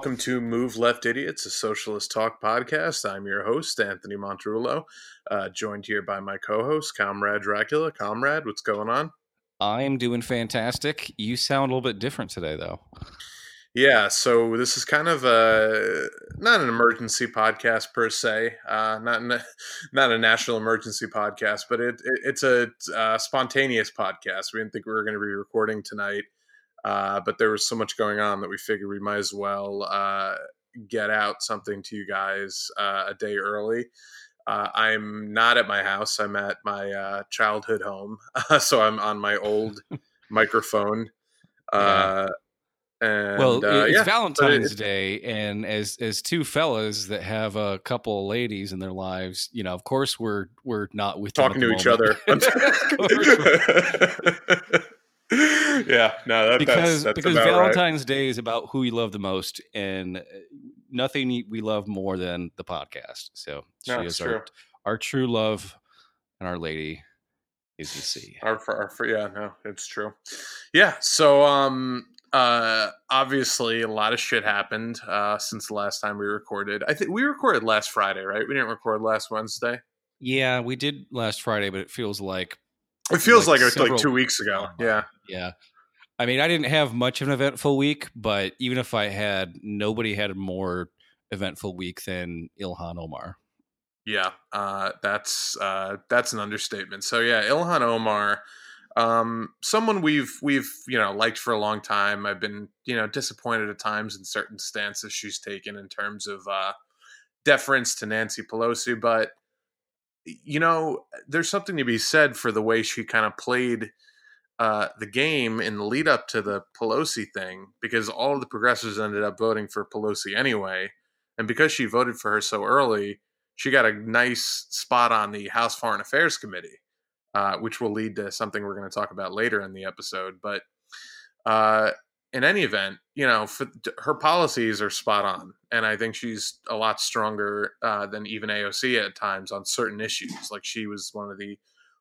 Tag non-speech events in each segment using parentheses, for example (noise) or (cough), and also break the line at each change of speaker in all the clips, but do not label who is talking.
welcome to Move Left Idiots, a socialist talk podcast. I'm your host, Anthony Montrullo, uh, joined here by my co host, Comrade Dracula. Comrade, what's going on?
I'm doing fantastic. You sound a little bit different today, though.
Yeah, so this is kind of a not an emergency podcast per se, uh, not (laughs) not a national emergency podcast, but it, it it's a, a uh, spontaneous podcast. We didn't think we were going to be recording tonight. Uh, but there was so much going on that we figured we might as well uh, get out something to you guys uh, a day early. Uh, I'm not at my house. I'm at my uh, childhood home, (laughs) so I'm on my old (laughs) microphone. Yeah.
And, well, it's yeah, Valentine's Day, and as as two fellas that have a couple of ladies in their lives, you know, of course we're we're not with
talking to each other. (laughs) (laughs) yeah, no, that,
because
that's, that's
because Valentine's right. Day is about who you love the most, and uh, nothing we love more than the podcast. So she no, is true. Our, our true love and our lady is the sea.
Our, for our, yeah, no, it's true. Yeah, so um, uh, obviously a lot of shit happened uh since the last time we recorded. I think we recorded last Friday, right? We didn't record last Wednesday.
Yeah, we did last Friday, but it feels like
it feels like, like, like two weeks ago. Yeah.
Yeah. I mean, I didn't have much of an eventful week, but even if I had, nobody had a more eventful week than Ilhan Omar.
Yeah, uh, that's uh, that's an understatement. So yeah, Ilhan Omar, um, someone we've we've you know liked for a long time. I've been you know disappointed at times in certain stances she's taken in terms of uh, deference to Nancy Pelosi, but you know, there's something to be said for the way she kind of played uh, the game in the lead up to the Pelosi thing, because all of the progressives ended up voting for Pelosi anyway. And because she voted for her so early, she got a nice spot on the House Foreign Affairs Committee, uh, which will lead to something we're going to talk about later in the episode. But uh, in any event, you know, for, her policies are spot on, and I think she's a lot stronger uh, than even AOC at times on certain issues. Like she was one of the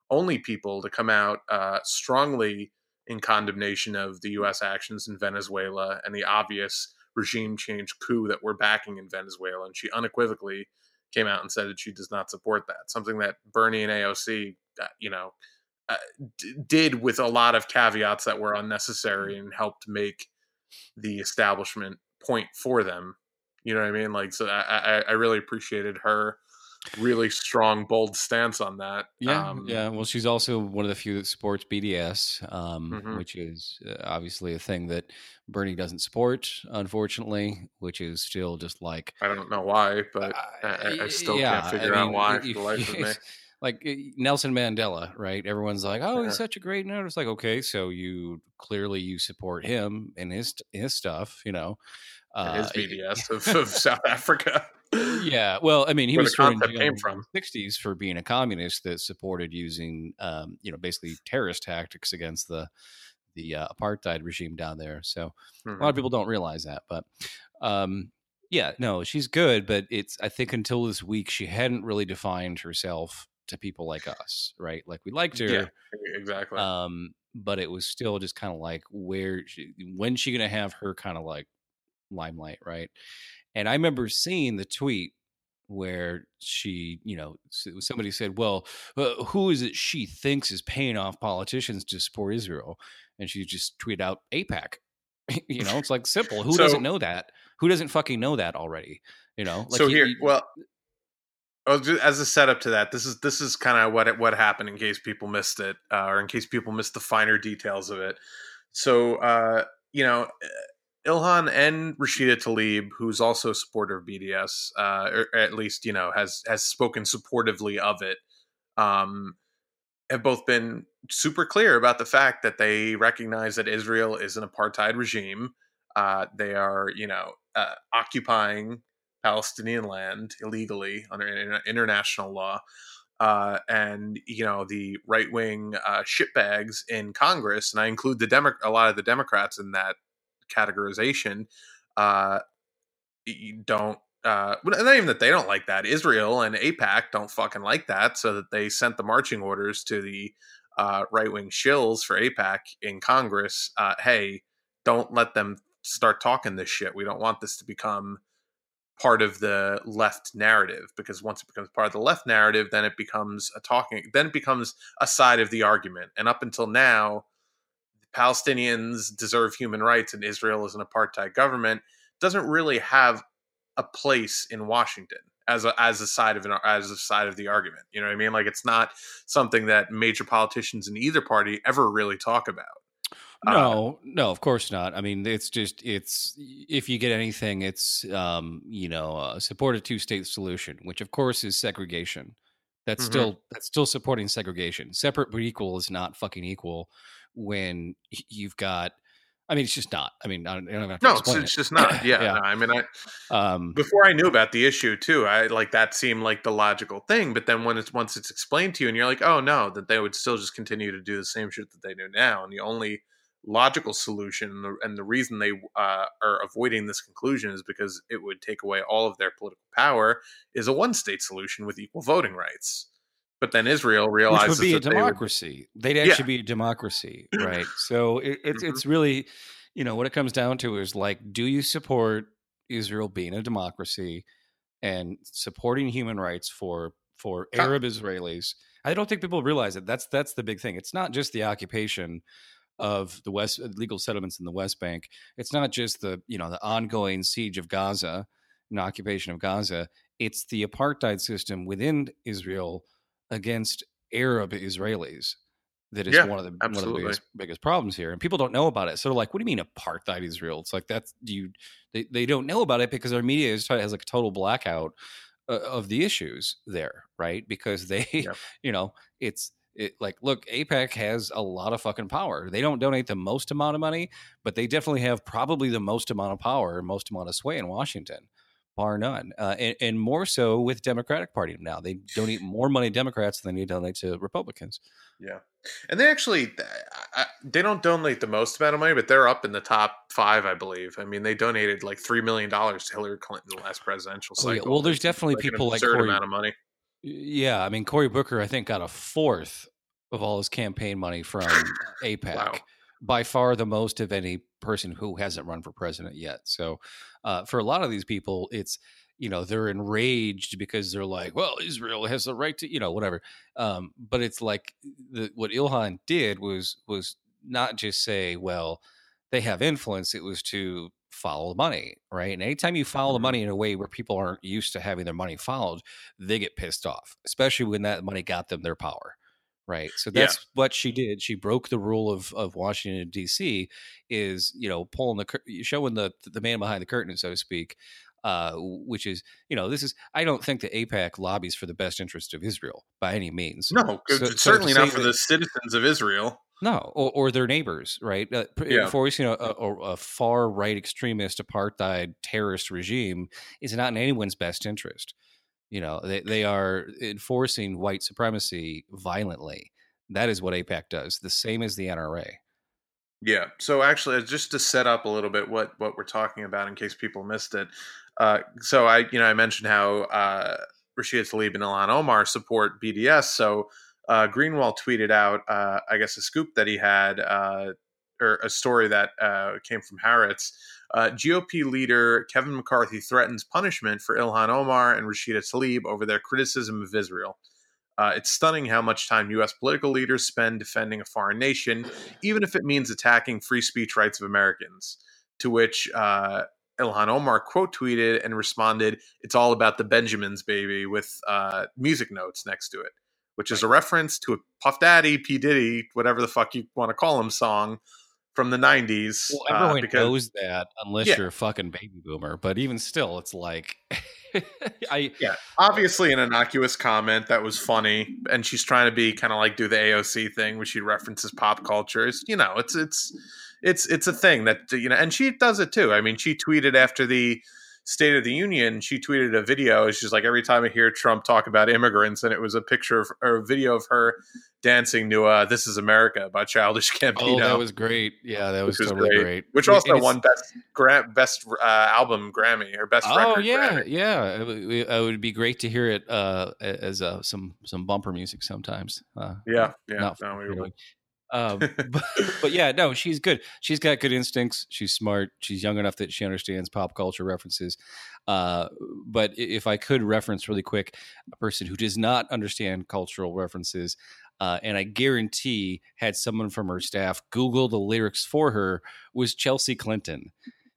only people to come out uh, strongly in condemnation of the U.S. actions in Venezuela and the obvious regime change coup that we're backing in Venezuela, and she unequivocally came out and said that she does not support that. Something that Bernie and AOC, uh, you know, uh, d- did with a lot of caveats that were unnecessary and helped make the establishment point for them. You know what I mean? Like, so I, I, I really appreciated her really strong, bold stance on that.
Yeah, um, yeah. Well, she's also one of the few that supports BDS, um, mm-hmm. which is uh, obviously a thing that Bernie doesn't support, unfortunately. Which is still just like
I don't know why, but I, I still yeah, can't figure I mean, out why for the life of me (laughs)
like Nelson Mandela, right? Everyone's like, "Oh, he's such a great nerd." It's like, okay, so you clearly you support him and his his stuff, you know,
uh, his BDS (laughs) of, of South Africa.
Yeah, well, I mean, he Where was thrown in came from '60s for being a communist that supported using, um, you know, basically terrorist tactics against the the uh, apartheid regime down there. So mm-hmm. a lot of mm-hmm. people don't realize that, but. Um, yeah, no, she's good, but it's I think until this week she hadn't really defined herself to people like us, right? Like we liked her, yeah,
exactly.
Um, but it was still just kind of like where she, when's she gonna have her kind of like limelight, right? And I remember seeing the tweet where she, you know, somebody said, "Well, uh, who is it she thinks is paying off politicians to support Israel?" And she just tweeted out AIPAC. (laughs) you know, it's like simple. Who so, doesn't know that? Who doesn't fucking know that already? You know,
like so here, well, as a setup to that, this is this is kind of what it, what happened in case people missed it, uh, or in case people missed the finer details of it. So, uh, you know, Ilhan and Rashida Tlaib, who's also a supporter of BDS, uh, or at least you know has has spoken supportively of it, um, have both been super clear about the fact that they recognize that Israel is an apartheid regime. Uh, they are, you know, uh, occupying Palestinian land illegally under international law. Uh, and you know the right wing uh, shitbags in Congress, and I include the Demo- a lot of the Democrats in that categorization. Uh, don't uh, not even that they don't like that. Israel and AIPAC don't fucking like that, so that they sent the marching orders to the uh, right wing shills for AIPAC in Congress. Uh, hey, don't let them start talking this shit. We don't want this to become part of the left narrative because once it becomes part of the left narrative, then it becomes a talking, then it becomes a side of the argument. And up until now, Palestinians deserve human rights and Israel is an apartheid government doesn't really have a place in Washington as a as a side of an as a side of the argument. You know what I mean? Like it's not something that major politicians in either party ever really talk about.
No, uh, no, of course not. I mean, it's just it's if you get anything, it's um, you know, uh, support a two-state solution, which of course is segregation. That's mm-hmm. still that's still supporting segregation. Separate but equal is not fucking equal when you've got I mean, it's just not. I mean, I don't, I don't
no, it's, it's, just not. (laughs) Yeah, yeah. No, I mean, I um, before I knew about the issue too, I like that seemed like the logical thing. But then when it's once it's explained to you, and you're like, oh no, that they would still just continue to do the same shit that they do now, and the only logical solution and the, and the reason they uh, are avoiding this conclusion is because it would take away all of their political power is a one state solution with equal voting rights. But then Israel realizes
Which would be a democracy. They would, They'd actually yeah. be a democracy, right? so it, it's mm-hmm. it's really, you know, what it comes down to is like, do you support Israel being a democracy and supporting human rights for for Arab Israelis? I don't think people realize it. That's that's the big thing. It's not just the occupation of the West legal settlements in the West Bank. It's not just the you know the ongoing siege of Gaza and occupation of Gaza. It's the apartheid system within Israel against Arab Israelis that is yeah, one of the absolutely. one of the biggest, biggest problems here, and people don't know about it. So, like, what do you mean apartheid Israel? It's like that's you. They, they don't know about it because our media is, has like a total blackout uh, of the issues there, right? Because they, yeah. (laughs) you know, it's it, like look AIPAC has a lot of fucking power they don't donate the most amount of money but they definitely have probably the most amount of power most amount of sway in washington bar none, uh, and, and, more so with Democratic Party now. They donate more money to Democrats than they donate to Republicans.
Yeah, and they actually they don't donate the most amount of money, but they're up in the top five, I believe. I mean, they donated like three million dollars to Hillary Clinton the last presidential cycle. Oh,
yeah. Well, there's definitely like people like
Cory, amount of money.
Yeah, I mean, Cory Booker, I think, got a fourth of all his campaign money from AIPAC. (laughs) Wow by far the most of any person who hasn't run for president yet. So, uh, for a lot of these people, it's you know they're enraged because they're like, well, Israel has the right to you know whatever. Um, but it's like the, what Ilhan did was was not just say, well, they have influence. It was to follow the money, right? And anytime you follow the mm-hmm. money in a way where people aren't used to having their money followed, they get pissed off, especially when that money got them their power right so that's yeah. what she did she broke the rule of of washington d.c is you know pulling the showing the the man behind the curtain so to speak uh, which is you know this is I don't think the AIPAC lobbies for the best interest of Israel by any means.
No, so, certainly so not for that, the citizens of Israel.
No, or, or their neighbors, right? Uh, yeah. Enforcing a, a, a far right extremist apartheid terrorist regime is not in anyone's best interest. You know, they, they are enforcing white supremacy violently. That is what AIPAC does, the same as the NRA.
Yeah. So actually, uh, just to set up a little bit what what we're talking about in case people missed it. Uh, so I, you know, I mentioned how uh, Rashida Tlaib and Ilhan Omar support BDS. So uh, Greenwald tweeted out, uh, I guess, a scoop that he had, uh, or a story that came from Haaretz, uh, GOP leader Kevin McCarthy threatens punishment for Ilhan Omar and Rashida Tlaib over their criticism of Israel. Uh, it's stunning how much time U.S. political leaders spend defending a foreign nation, even if it means attacking free speech rights of Americans. To which uh, Ilhan Omar quote tweeted and responded, "It's all about the Benjamins, baby," with uh, music notes next to it, which is a reference to a Puff Daddy, P Diddy, whatever the fuck you want to call him, song from the 90s.
Well, everyone uh, because, knows that unless yeah. you're a fucking baby boomer. But even still, it's like. (laughs) I
yeah, obviously an innocuous comment that was funny, and she's trying to be kind of like do the AOC thing, where she references pop cultures. You know, it's it's it's it's a thing that you know, and she does it too. I mean, she tweeted after the State of the Union, she tweeted a video. She's like, every time I hear Trump talk about immigrants, and it was a picture of, or a video of her dancing to uh, "This Is America" by Childish Gambino. Oh,
that was great. Yeah, that was, totally great. great.
Which also won best gra- best uh, album Grammy or best. Oh
yeah,
Grammy.
yeah. It, would, it would be great to hear it uh, as uh, some some bumper music sometimes. Uh,
yeah, yeah. Not, no, we,
Um, (laughs) but, but, yeah, no, she's good. She's got good instincts. She's smart. She's young enough that she understands pop culture references. Uh, but if I could reference really quick a person who does not understand cultural references, uh, and I guarantee had someone from her staff Google the lyrics for her, was Chelsea Clinton.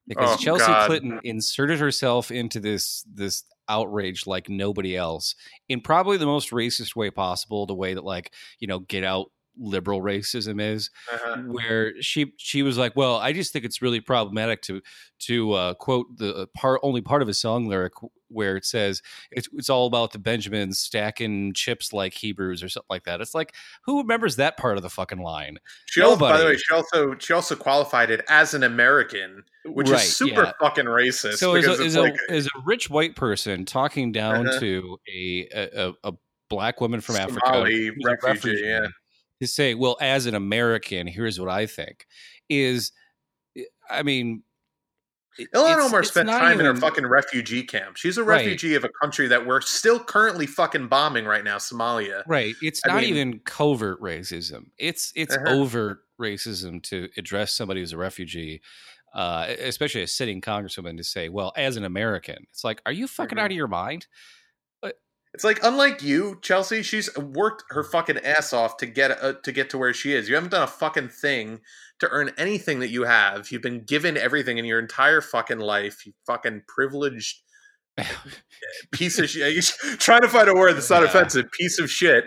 Because oh, Chelsea God. Clinton inserted herself into this this outrage like nobody else in probably the most racist way possible the way that like you know get out liberal racism is uh-huh. where she she was like well i just think it's really problematic to to uh, quote the uh, part only part of a song lyric where it says it's, it's all about the benjamins stacking chips like hebrews or something like that it's like who remembers that part of the fucking line
she also, by the way she also she also qualified it as an american which right, is super yeah. fucking racist
so as a, as, like, a, as a rich white person talking down uh-huh. to a, a, a black woman from Somali Africa, refugee, refugee, yeah to say, well, as an American, here's what I think is, eh, I mean,
Ilhan Omar spent time even, in a fucking refugee camp. She's a refugee right. of a country that we're still currently fucking bombing right now, Somalia.
Right. It's I not mean, even covert racism. It's it's uh-huh. overt racism to address somebody who's a refugee, uh, especially a sitting congresswoman to say, "Well, as an American," it's like, are you fucking mm-hmm. out of your mind?
It's like unlike you, Chelsea. She's worked her fucking ass off to get uh, to get to where she is. You haven't done a fucking thing to earn anything that you have. You've been given everything in your entire fucking life. You fucking privileged (laughs) piece of shit. (laughs) Trying to find a word that's not yeah. offensive. Piece of shit.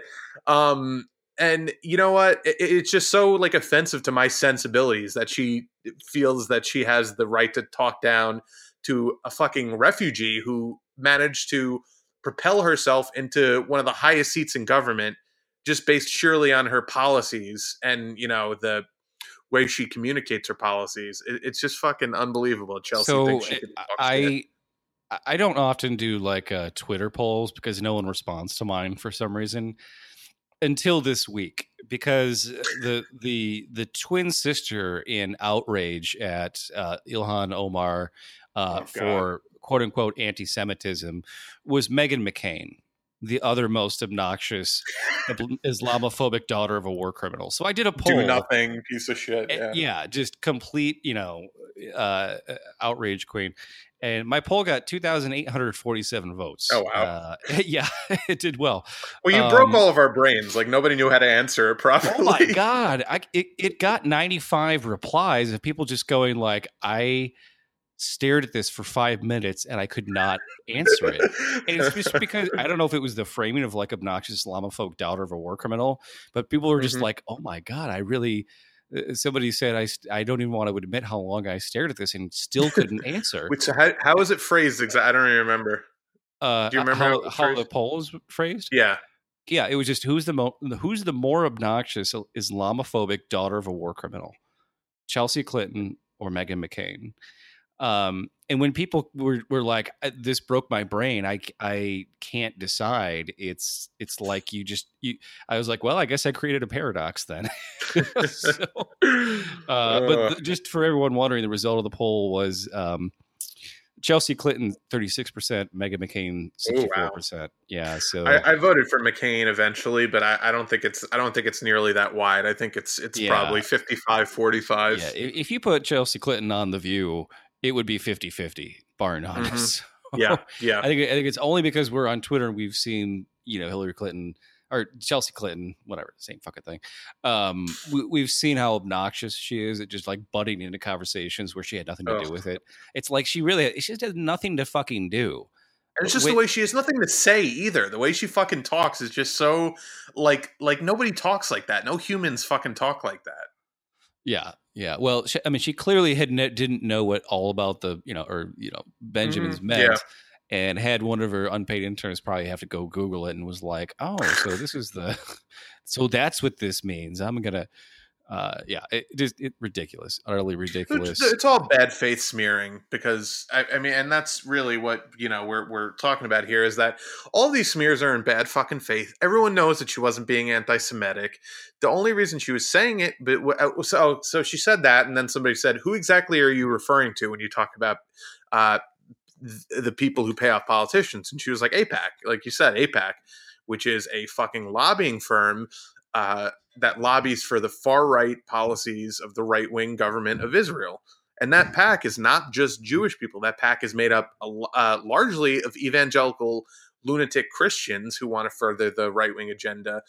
Um, and you know what? It, it's just so like offensive to my sensibilities that she feels that she has the right to talk down to a fucking refugee who managed to propel herself into one of the highest seats in government just based surely on her policies and you know the way she communicates her policies. It, it's just fucking unbelievable. Chelsea so
i i don't often do like uh, twitter polls because no one responds to mine for some reason until this week because the the the twin sister in outrage at uh, ilhan omar uh, oh, for quote unquote anti Semitism was Meghan McCain, the other most obnoxious (laughs) Islamophobic daughter of a war criminal. So I did a poll.
Do nothing, piece of shit.
Yeah, yeah just complete, you know, uh, uh, outrage queen. And my poll got 2,847 votes.
Oh, wow.
Uh, (laughs) yeah, (laughs) it did well.
Well, you um, broke all of our brains. Like, nobody knew how to answer it properly.
Oh, my God. I, it, it got 95 replies of people just going, like, I stared at this for five minutes and I could not answer it. and it's just (laughs) because I don't know if it was the framing of like obnoxious Islamophobe daughter of a war criminal, but people were just mm-hmm. like, "Oh my god, I really." Uh, somebody said, "I I don't even want to admit how long I stared at this and still couldn't answer."
Which how how was it phrased? Exactly, I don't even remember.
Uh, Do you remember how, how, how the poll was phrased?
Yeah.
Yeah, it was just who's the mo- who's the more obnoxious Islamophobic daughter of a war criminal, Chelsea Clinton or Meghan McCain? Um and when people were, were like uh, this broke my brain i i can't decide it's it's like you just you i was like well i guess i created a paradox then (laughs) so, (laughs) uh, but just for everyone wondering the result of the poll was um Chelsea Clinton, 36%, Meghan McCain, 64%. Yeah. So
I, I, voted for McCain eventually, but I, I, don't think it's, I don't think it's nearly that wide. I think it's, it's yeah. probably 55, 45. Yeah.
If you put Chelsea Clinton on the view, it would be 50 50, bar none. Mm-hmm.
So yeah. Yeah. (laughs)
I think, I think it's only because we're on Twitter and we've seen, you know, Hillary Clinton or Chelsea Clinton, whatever, same fucking thing. Um, we, have seen how obnoxious she is at just like butting into conversations where she had nothing to do with it. It's like she really, she just has nothing to fucking do.
And it's just Wait, the way she has nothing to say either. The way she fucking talks is just so like like nobody talks like that. No humans fucking talk like that.
Yeah, yeah. Well, she, I mean, she clearly had ne- didn't know what all about the you know or you know Benjamin's mm-hmm. meant. Yeah. And had one of her unpaid interns probably have to go Google it and was like, "Oh, so this is the, (laughs) so that's what this means." I'm gonna, uh, yeah, it just it, ridiculous, utterly ridiculous.
It's, it's, all bad faith smearing because I, I, mean, and that's really what you know we're we're talking about here is that all these smears are in bad fucking faith. Everyone knows that she wasn't being anti-Semitic. The only reason she was saying it, but uh, so so she said that, and then somebody said, "Who exactly are you referring to when you talk about?" Uh, the people who pay off politicians and she was like AIPAC like you said AIPAC which is a fucking lobbying firm uh, that lobbies for the far right policies of the right wing government of Israel. And that pack is not just Jewish people. That pack is made up uh, largely of evangelical lunatic Christians who want to further the right wing agenda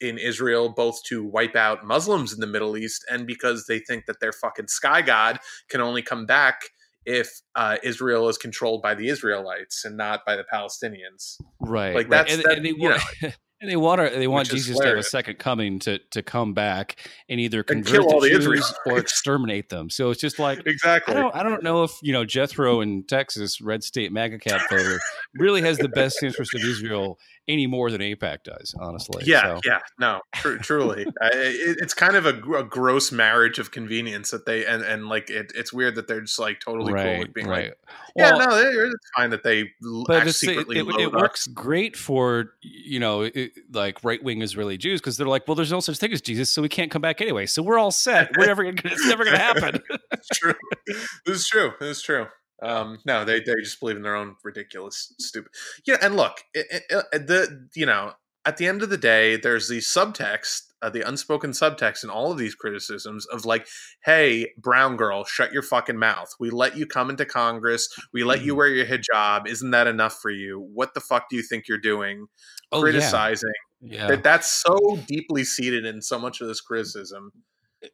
in Israel, both to wipe out Muslims in the Middle East and because they think that their fucking sky god can only come back if uh, Israel is controlled by the Israelites and not by the Palestinians.
Right.
Like
right.
that's
and,
that,
and they,
you know, (laughs)
and they want they want Jesus to have a second coming to to come back and either
And
convert
all
the
the
Jews or exterminate them. So it's just like
exactly.
I don't I don't know if you know Jethro in Texas, red state MAGA cap voter, really has the best interest of Israel any more than AIPAC does. Honestly,
yeah,
So,
yeah, no, tr- truly, (laughs) I, it, it's kind of a, a gross marriage of convenience that they and and like it, it's weird that they're just like totally cool with being
right.
like, yeah,
Well,
no, it's fine that they
but
secretly
it, it works great for you know like right wing Israeli Jews because they're like, well, there's no such thing as Jesus, so we can't come back anyway. So we're all set. We're never gonna, it's never going to happen. (laughs)
It's true. This is true. This is true. Um, no, they they just believe in their own ridiculous, stupid. Yeah, and look, it, it, it- the you know, at the end of the day, there's the subtext, uh, the unspoken subtext in all of these criticisms of like, hey, brown girl, shut your fucking mouth. We let you come into Congress. We let you
Mhm.
wear your hijab. Isn't that enough for you? What the fuck do you think you're doing?
Oh.
Criticizing
Yeah.
that that's so deeply seated in so much of this criticism.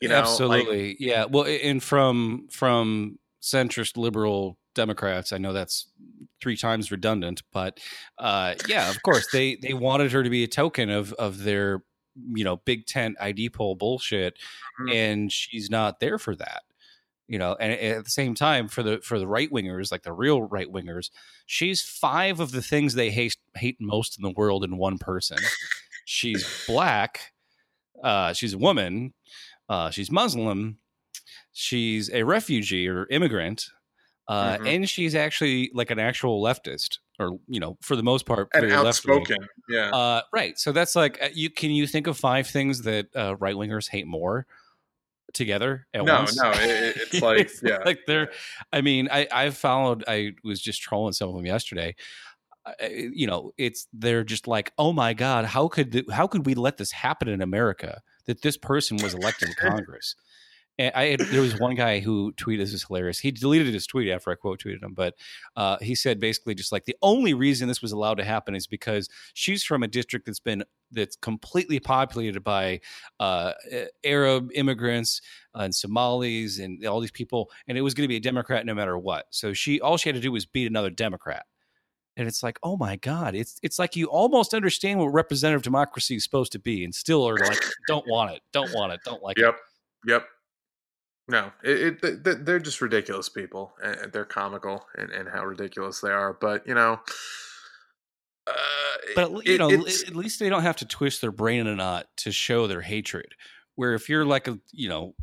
You know, like-
absolutely yeah well and from from centrist liberal democrats i know that's three times redundant but uh yeah of course they they wanted her to be a token of of their you know big tent id poll bullshit
Mhm.
and she's not there for that you know and at the same time for the for the right wingers like the real right wingers she's five of the things they hate hate most in the world in one person she's black uh she's a woman uh she's muslim she's a refugee or immigrant uh
Mhm.
and she's actually like an actual leftist or you know for the most part
and
very left-wing.
outspoken. Yeah.
Uh, right. So that's like uh, you. Can you think of five things that uh, right wingers hate more together at
no,
once?
no, it, it- it's (laughs) like yeah,
like they're. I mean, I I've followed. I was just trolling some of them yesterday. I- you know, it's they're just like, oh my god, how could how could we let this happen in America that this person was elected to (laughs) Congress? And I had, there was one guy who tweeted this is hilarious. He deleted his tweet after I quote tweeted him, but uh, he said basically just like the only reason this was allowed to happen is because she's from a district that's been that's completely populated by uh, Arab immigrants and Somalis and all these people, and it was going to be a Democrat no matter what. So she all she had to do was beat another Democrat. And it's like, oh my God, it's it's like you almost understand what representative democracy is supposed to be, and still are like, don't want it, don't want it, don't like it.
Yep. Yep. No, it, it th- they're just ridiculous people, and they're comical and, in how ridiculous they are. But you know, uh,
But you
it-
know, at least they don't have to twist their brain in a knot to show their hatred. Where if you're like a you know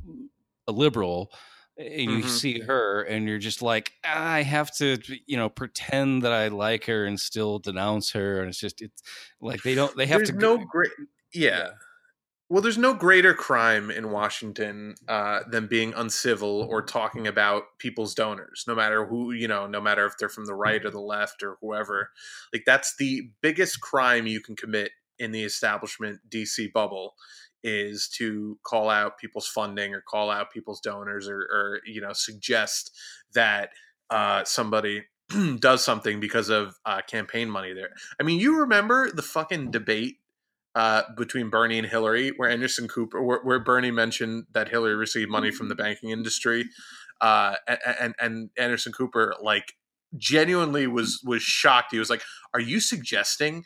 a liberal and you
Mhm.
see her and you're just like I have to you know pretend that I like her and still denounce her and it's just it's like they don't they have
there's
to
no great, yeah.
Yeah.
Well, there's no greater crime in Washington uh, than being uncivil or talking about people's donors, no matter who, you know, no matter if they're from the right or the left or whoever. Like, that's the biggest crime you can commit in the establishment DC bubble is to call out people's funding or call out people's donors or, or you know, suggest that uh, somebody (clears throat) does something because of uh, campaign money there. I mean, you remember the fucking debate uh, between Bernie and Hillary, where Anderson Cooper, where, where Bernie mentioned that Hillary received money from the banking industry, uh, and and Anderson Cooper like genuinely was was shocked. He was like, "Are you suggesting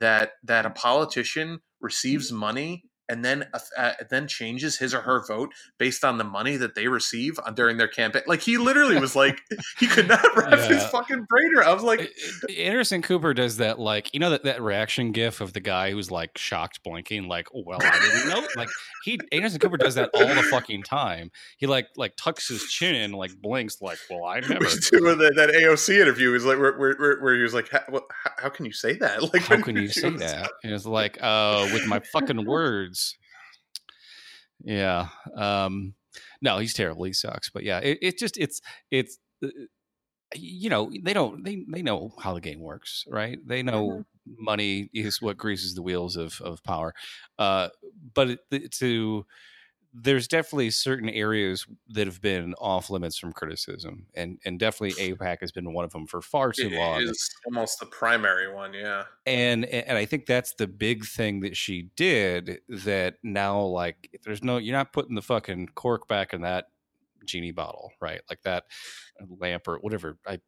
that that a politician receives money?" And then, uh, then changes his or her vote based on the money that they receive on- during their campaign. Like he literally was like, (laughs) he could not (laughs) wrap his fucking brain around. I was like,
Anderson Cooper does that like you know that that reaction gif of the guy who's like shocked blinking like oh, well I didn't know like he Anderson Cooper does that all the fucking time he like like tucks his chin in like blinks like well I (laughs) never
doing that, that AOC interview was like where, where, where, where he was like, how, how, how can you say that? Like,
how can you say
was-
that and it's like uh with my fucking words yeah um no he's terrible he sucks but yeah it, it just it's it's uh, you know they don't they they know how the game works right they know money is what greases the wheels of of power. Uh, but it, to there's definitely certain areas that have been off limits from criticism, and and definitely (laughs) AIPAC has been one of them for far too
It
long.
is almost the primary one, yeah.
And and I think that's the big thing that she did. That now, like, there's no, you're not putting the fucking cork back in that genie bottle, right? Like that lamp or whatever. I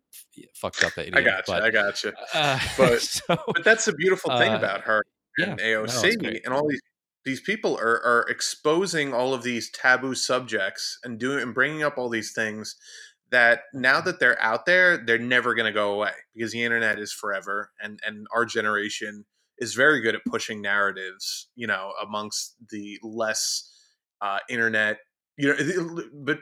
fucked up that idiom.
I got you.
but,
I got you. (laughs)
uh,
But- (laughs)
so,
But that's the beautiful thing
Uh,
about her and
yeah, no,
AOC
it's great.
and all these these people are are exposing all of these taboo subjects and doing and bringing up all these things that now that they're out there, they're never going to go away because the internet is forever and and our generation is very good at pushing narratives, you know, amongst the less uh, internet you know but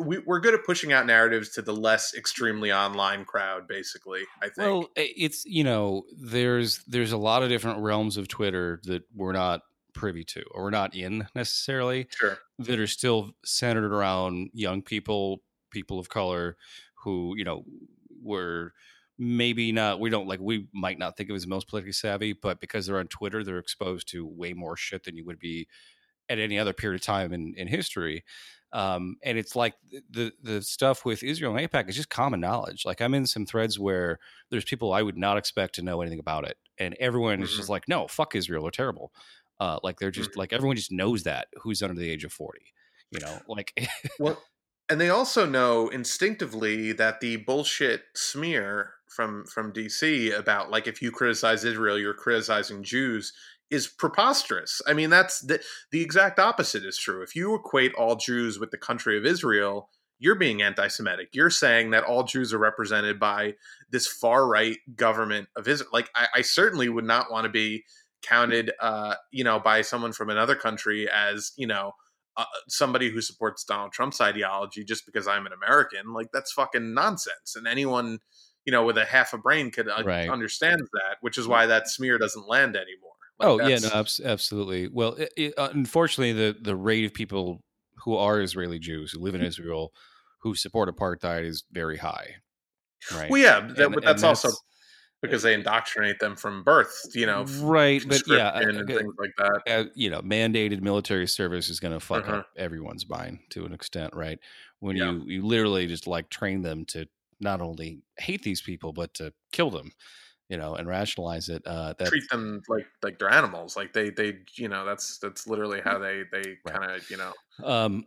we, we're good at pushing out narratives to the less extremely online crowd basically i think.
Well, it's you know, there's there's a lot of different realms of Twitter that we're not privy to or we're not in necessarily
sure
that are still centered around young people, people of color who, you know, were maybe not we don't like we might not think of as most politically savvy, but because they're on Twitter, they're exposed to way more shit than you would be at any other period of time in, in history. Um, and it's like the the stuff with Israel and AIPAC is just common knowledge. Like I'm in some threads where there's people I would not expect to know anything about it, and everyone is
Mhm.
just like, "No, fuck Israel, they're terrible." Uh, like they're just like everyone just knows that who's under the age of forty, you know. Like
Well, and they also know instinctively that the bullshit smear from from DC about like if you criticize Israel, you're criticizing Jews is preposterous. I mean, that's the the exact opposite is true. If you equate all Jews with the country of Israel, you're being anti-Semitic. You're saying that all Jews are represented by this far right government of Israel. Like, I, I certainly would not want to be counted, uh, you know, by someone from another country as you know uh, somebody who supports Donald Trump's ideology just because I'm an American. Like that's fucking nonsense. And anyone, you know, with a half a brain could uh,
Right.
understand that, which is why that smear doesn't land anymore. Like,
oh yeah, no, abs- absolutely. Well, it, it, uh, unfortunately, the the rate of people who are Israeli Jews who live in Israel who support apartheid is very high. Right.
Well, yeah, that,
And-
but
and
that's, also because they indoctrinate them from birth, you know,
right. But yeah,
and things like that.
uh, you know, mandated military service is going to fuck
Uh-huh.
up everyone's mind to an extent, right? When
Yeah.
you you literally just like train them to not only hate these people but to kill them, you know, and rationalize it. Uh, that's
Treat them like like they're animals. Like they they you know that's that's literally how they they
Right.
kind of you know
Um,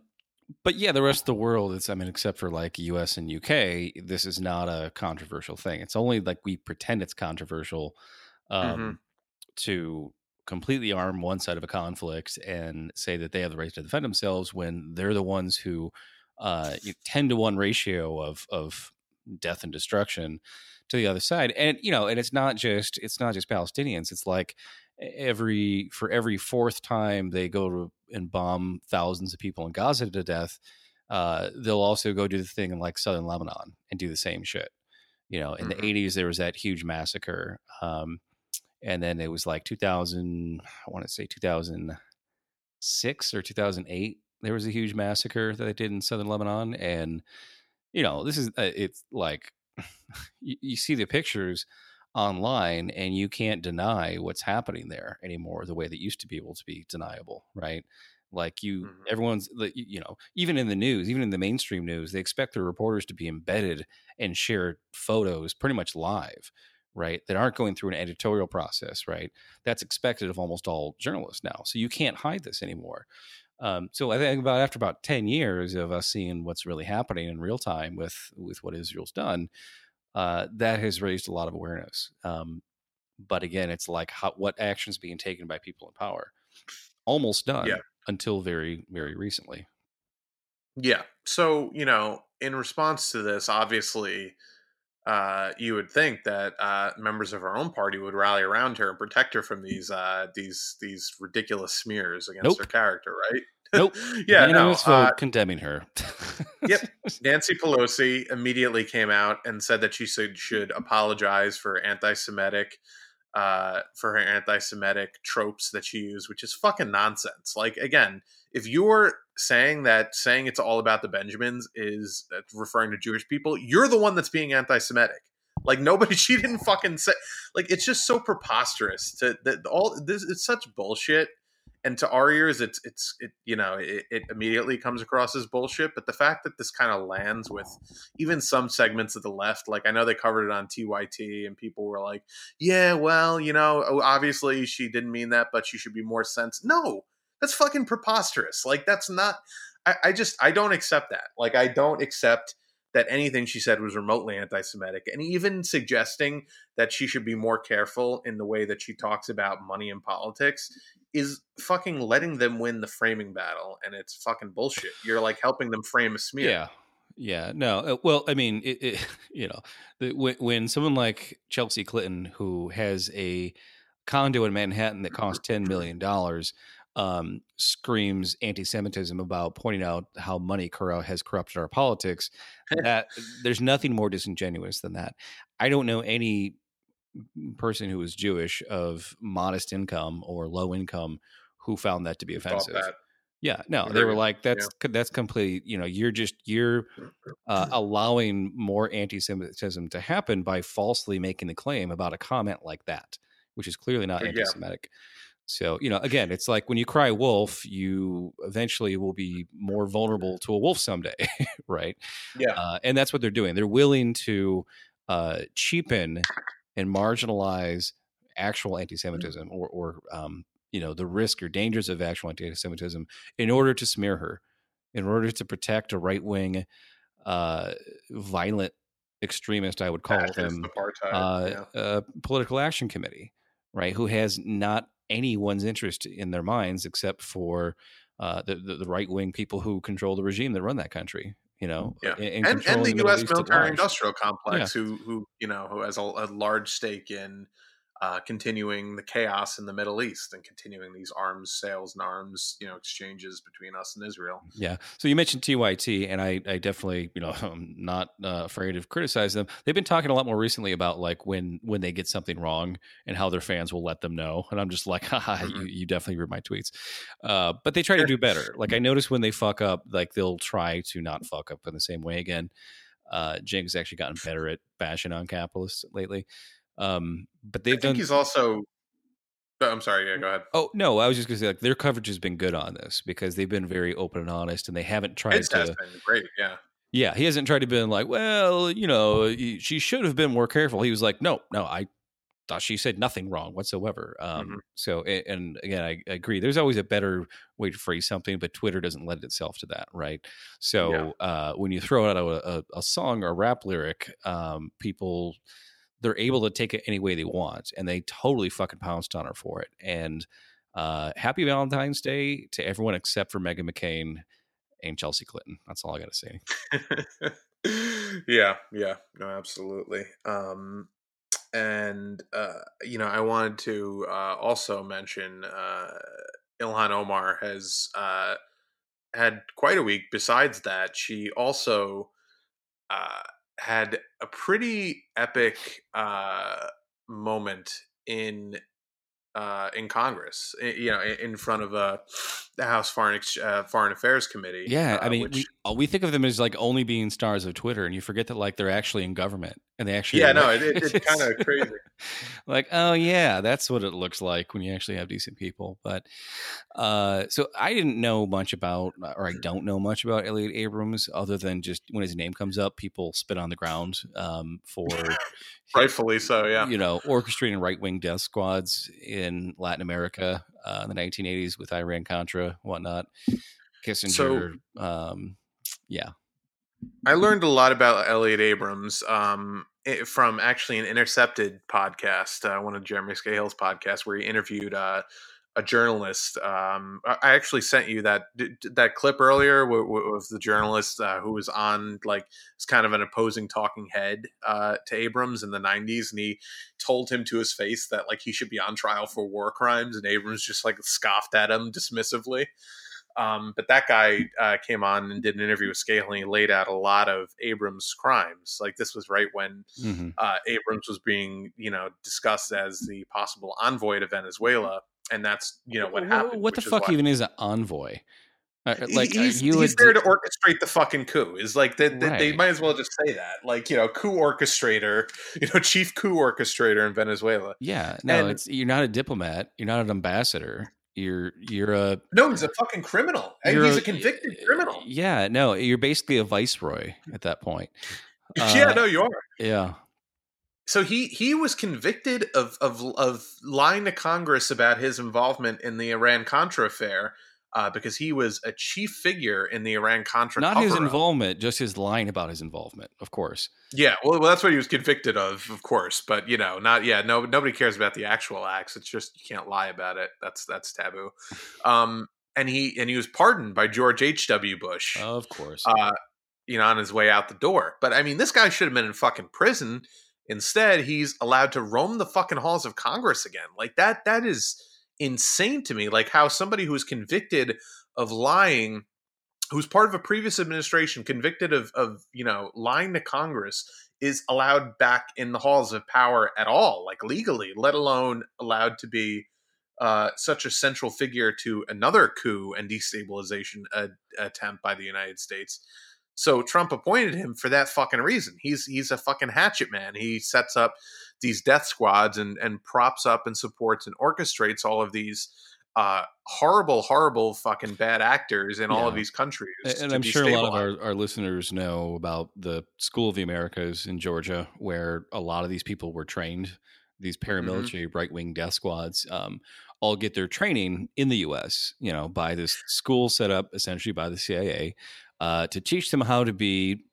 but yeah, the rest of the world, it's I mean, except for like U.S. and U.K., this is not a controversial thing. It's only like we pretend it's controversial um,
Mhm.
to completely arm one side of a conflict and say that they have the right to defend themselves when they're the ones who uh, ten to one ratio of of death and destruction to the other side. And you know, and it's not just it's not just Palestinians. It's like every for every fourth time they go to and bomb thousands of people in Gaza to death, uh, they'll also go do the thing in like southern Lebanon and do the same shit. You know, in
Mhm.
the '80s there was that huge massacre, um, and then it was like 2000. I want to say 2006 or 2008. There was a huge massacre that they did in southern Lebanon, and you know, this is uh, it's like (laughs) you, you see the pictures online and you can't deny what's happening there anymore the way that used to be able to be deniable right? Like you
Mhm.
everyone's you know even in the news even in the mainstream news they expect their reporters to be embedded and share photos pretty much live right? That aren't going through an editorial process right? That's expected of almost all journalists now so you can't hide this anymore. Um, so I think about after about ten years of us seeing what's really happening in real time with with what Israel's done, uh, that has raised a lot of awareness. Um, but again, it's like how, what actions being taken by people in power, almost done
Yeah.
until very very recently.
Yeah. So, you know, in response to this, obviously, uh, you would think that uh, members of our own party would rally around her and protect her from these uh, these these ridiculous smears against
Nope.
her character, right?
Nope. (laughs)
yeah, no.
Unanimous vote
Uh,
condemning her. (laughs)
Yep. Nancy Pelosi immediately came out and said that she should should apologize for anti-Semitic, uh, for her anti-Semitic tropes that she used, which is fucking nonsense. Like again, if you're saying that saying it's all about the Benjamins is uh, referring to Jewish people, you're the one that's being anti-Semitic. Like nobody, (laughs) she didn't fucking say. Like it's just so preposterous to that all this. It's such bullshit. And to our ears, it's it's it you know it, it immediately comes across as bullshit. But the fact that this kind of lands with even some segments of the left, like I know they covered it on TYT, and people were like, "Yeah, well, you know, oh, obviously she didn't mean that, but she should be more sensitive." No, that's fucking preposterous. Like that's not. I, I just I don't accept that. Like I don't accept that anything she said was remotely anti-Semitic, and even suggesting that she should be more careful in the way that she talks about money and politics is fucking letting them win the framing battle, and it's fucking bullshit. You're like helping them frame a smear.
Yeah. Yeah, no. Uh, well, I mean, it, it, (laughs) you know, the, when, when someone like Chelsea Clinton, who has a condo in Manhattan that costs ten million dollars, um, screams anti-Semitism about pointing out how money has corrupted our politics. (laughs) that there's nothing more disingenuous than that. I don't know any person who is Jewish of modest income or low income who found that to be offensive. Yeah, no, they were like, "That's yeah. that's complete." You know, you're just you're uh, (clears throat) allowing more anti-Semitism to happen by falsely making the claim about a comment like that, which is clearly not anti-Semitic. Yeah. So, you know, again, it's like when you cry wolf, you eventually will be more vulnerable to a wolf someday, (laughs) right?
Yeah.
Uh, and that's what they're doing. They're willing to uh, cheapen and marginalize actual anti Semitism or, or um, you know, the risk or dangers of actual anti Semitism in order to smear her, in order to protect a right wing, uh, violent extremist, I would call them, uh, yeah. uh, political action committee, right? Who has not anyone's interest in their minds except for uh, the, the, the right wing people who control the regime that run that country. You know,
yeah. and, and, and the, the U.S. military industrial complex, yeah. who who you know who has a, a large stake in uh, continuing the chaos in the Middle East and continuing these arms sales and arms, you know, exchanges between us and Israel.
Yeah. So you mentioned TYT, and I, I definitely, you know, (laughs) I'm not uh, afraid of criticize them. They've been talking a lot more recently about like when when they get something wrong and how their fans will let them know. And I'm just like, (laughs) haha, mm-hmm. you, you definitely read my tweets. Uh, but they try to do better. Like I notice when they fuck up, like they'll try to not fuck up in the same way again. Uh, Cenk's actually gotten better at bashing on capitalists lately. Um, but they've I done.
He's also. Oh, I'm sorry. Yeah, go ahead.
Oh no, I was just gonna say like their coverage has been good on this because they've been very open and honest, and they haven't tried
it's
to.
Has been great. Yeah.
Yeah, he hasn't tried to be like, well, you know, she should have been more careful. He was like, no, no, I thought she said nothing wrong whatsoever. Um, mm-hmm. So, and again, I, I, agree. There's always a better way to phrase something, but Twitter doesn't lend itself to that, right? So, yeah. uh, when you throw out a, a, a, song or a rap lyric, um, people they're able to take it any way they want, and they totally fucking pounced on her for it. And uh, happy Valentine's Day to everyone except for Meghan McCain and Chelsea Clinton. That's all I got to say. (laughs)
yeah, yeah, no, absolutely. Um, and uh, you know, I wanted to uh, also mention uh, Ilhan Omar has uh, had quite a week. Besides that, she also uh, had a pretty epic uh, moment in uh, in Congress, eh, you know, in front of uh, the House Foreign uh, Foreign Affairs Committee.
Yeah, I
uh,
mean, which, we, we think of them as like only being stars of Twitter, and you forget that like they're actually in government and they actually.
Yeah, no, it, it, it's kind of (laughs) crazy.
like, oh yeah, that's what it looks like when you actually have decent people. But uh, so I didn't know much about, or I don't know much about Elliot Abrams, other than just when his name comes up, people spit on the ground um, for (laughs)
rightfully so. Yeah,
you know, orchestrating right wing death squads in Latin America uh, in the 1980s with Iran Contra, whatnot. Kissinger, so, um, yeah.
I learned a lot about Elliot Abrams um, from actually an Intercepted podcast, uh, one of Jeremy Scahill's podcasts, where he interviewed uh, a journalist. Um, I actually sent you that that clip earlier with the journalist uh, who was on like it's kind of an opposing talking head uh, to Abrams in the '90s, and he told him to his face that like he should be on trial for war crimes, and Abrams just like scoffed at him dismissively. Um, but that guy uh, came on and did an interview with Scahill, and he laid out a lot of Abrams' crimes. Like this was right when mm-hmm. uh, Abrams was being, you know, discussed as the possible envoy to Venezuela, and that's you know what happened.
What the fuck even is an envoy? Uh, like
he's,
you
he's
would,
there to orchestrate the fucking coup. Is like they, they, they might as well just say that. Like you know, coup orchestrator, (laughs) you know, chief coup orchestrator in Venezuela.
yeah, no,
and-
it's you're not a diplomat, you're not an ambassador, you're you're a
No, he's a fucking criminal. And he's a convicted criminal.
Yeah, no, you're basically a viceroy at that point. (laughs)
yeah,
Uh,
no, you are.
Yeah,
So he he was convicted of of of lying to Congress about his involvement in the Iran Contra affair uh, because he was a chief figure in the Iran Contra.
not his involvement, just his lying about his involvement, of course.
Yeah, well, well, that's what he was convicted of, of course. But you know, not yeah, no, nobody cares about the actual acts. It's just you can't lie about it. That's that's taboo. (laughs) Um, and he and he was pardoned by George H. W. Bush.
Of course.
uh, you know, on his way out the door. But I mean, this guy should have been in fucking prison. Instead, he's allowed to roam the fucking halls of Congress again. Like that, that is insane to me. Like how somebody who's convicted of lying, who's part of a previous administration, convicted of, of you know, lying to Congress, is allowed back in the halls of power at all, like legally, let alone allowed to be uh, such a central figure to another coup and destabilization attempt by the United States. So Trump appointed him for that fucking reason. He's he's a fucking hatchet man. He sets up these death squads and and props up and supports and orchestrates all of these uh, horrible, horrible fucking bad actors in all of these countries.
And I'm sure a lot of our, our listeners know about the School of the Americas in Georgia, where a lot of these people were trained. These
Mm-hmm.
paramilitary right wing death squads um, all get their training in the U.S. You know, by this school set up essentially by the CIA uh, to teach them how to be,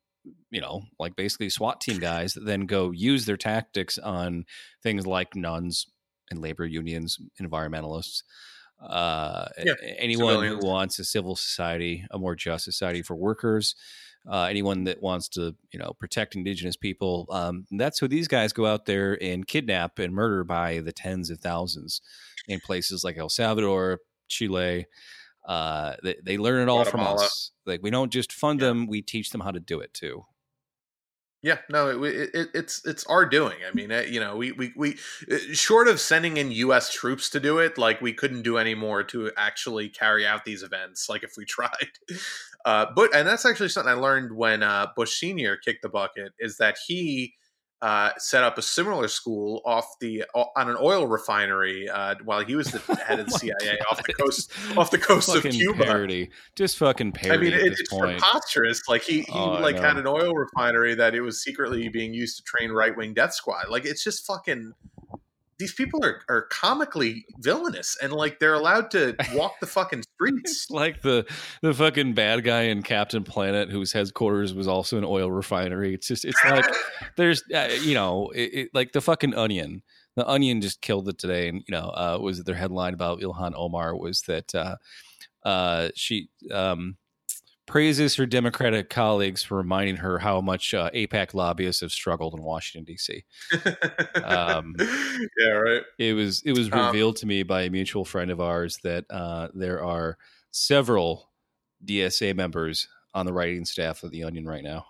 you know, like basically SWAT team guys that then go use their tactics on things like nuns and labor unions, environmentalists. Uh,
Yeah,
anyone
civilians.
who wants a civil society, a more just society for workers, uh, anyone that wants to, you know, protect indigenous people. Um, that's who these guys go out there and kidnap and murder by the tens of thousands in places like El Salvador, Chile. Uh, they, they learn it all from us. Like we don't just fund
Yeah.
them; we teach them how to do it too.
Yeah, no, it, it, it's it's our doing. I mean, uh, you know, we we we uh, short of sending in U.S. troops to do it, like we couldn't do any more to actually carry out these events. Like if we (laughs) tried, uh, but and that's actually something I learned when uh, Bush Senior kicked the bucket is that he uh, set up a similar school off the on an oil refinery uh, while he was the (laughs) head of the CIA off the (laughs) coast off the coast of Cuba.
parody, just fucking parody.
I
mean,
it, it's
point.
preposterous. Like he, he
Oh,
like had an oil refinery that it was secretly being used to train right wing death squad. Like it's just fucking. These people are are comically villainous, and like they're allowed to walk the fucking (laughs) streets.
Like the the fucking bad guy in Captain Planet whose headquarters was also an oil refinery. It's just it's like (laughs) there's uh, you know it, it, like the fucking Onion. The Onion just killed it today, and you know uh, was their headline about Ilhan Omar was that uh, uh, she um, praises her Democratic colleagues for reminding her how much uh, AIPAC lobbyists have struggled in Washington D.C. Um, (laughs)
yeah, right.
it was it was
Um,
revealed to me by a mutual friend of ours that uh, there are several DSA members on the writing staff of the Onion right now.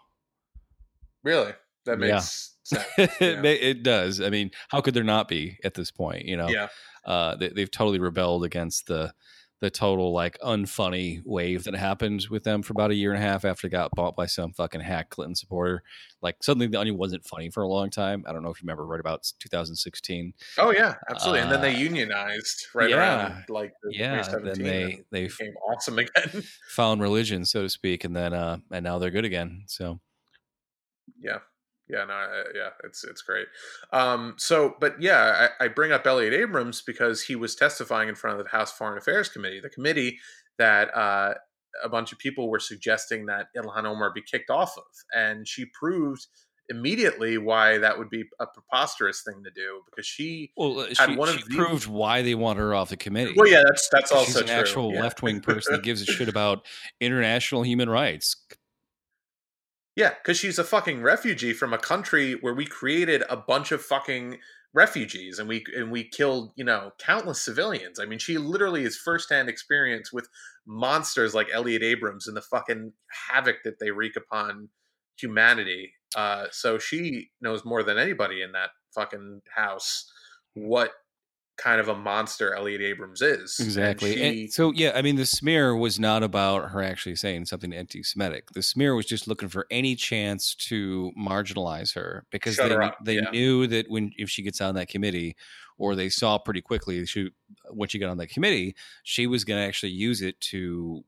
Really, that
Yeah.
makes (laughs) sense.
it,
Yeah.
it does. I mean, how could there not be at this point? You know,
yeah,
uh, they, they've totally rebelled against the the total like unfunny wave that happened with them for about a year and a half after they got bought by some fucking hack Clinton supporter. Like suddenly the Onion wasn't funny for a long time. I don't know if you remember right about 2016.
oh yeah, absolutely. and then they
Uh,
unionized right
yeah.
around like the
Yeah, then they they
became awesome again. (laughs)
found religion, so to speak, and then uh and now they're good again. So
yeah yeah no uh, yeah it's it's great um so but yeah I, I bring up elliot abrams because he was testifying in front of the house foreign affairs committee the committee that uh a bunch of people were suggesting that ilhan omar be kicked off of and she proved immediately why that would be a preposterous thing to do because she
well, uh,
Had
she,
one of
she
the-
proved why they want her off the committee.
well yeah that's that's
She's
also
an
true
actual
yeah.
left wing person that gives a shit about (laughs) international human rights.
Yeah, because she's a fucking refugee from a country where we created a bunch of fucking refugees and we and we killed you know countless civilians. I mean, she literally is firsthand experience with monsters like Elliot Abrams and the fucking havoc that they wreak upon humanity. Uh, so she knows more than anybody in that fucking house what kind of a monster Elliot Abrams is.
Exactly. And
she-
so yeah, I mean, the smear was not about her actually saying something anti-Semitic. The smear was just looking for any chance to marginalize her because they
her
they
yeah.
knew that when if she gets on that committee, or they saw pretty quickly she when she got on that committee, she was going to actually use it to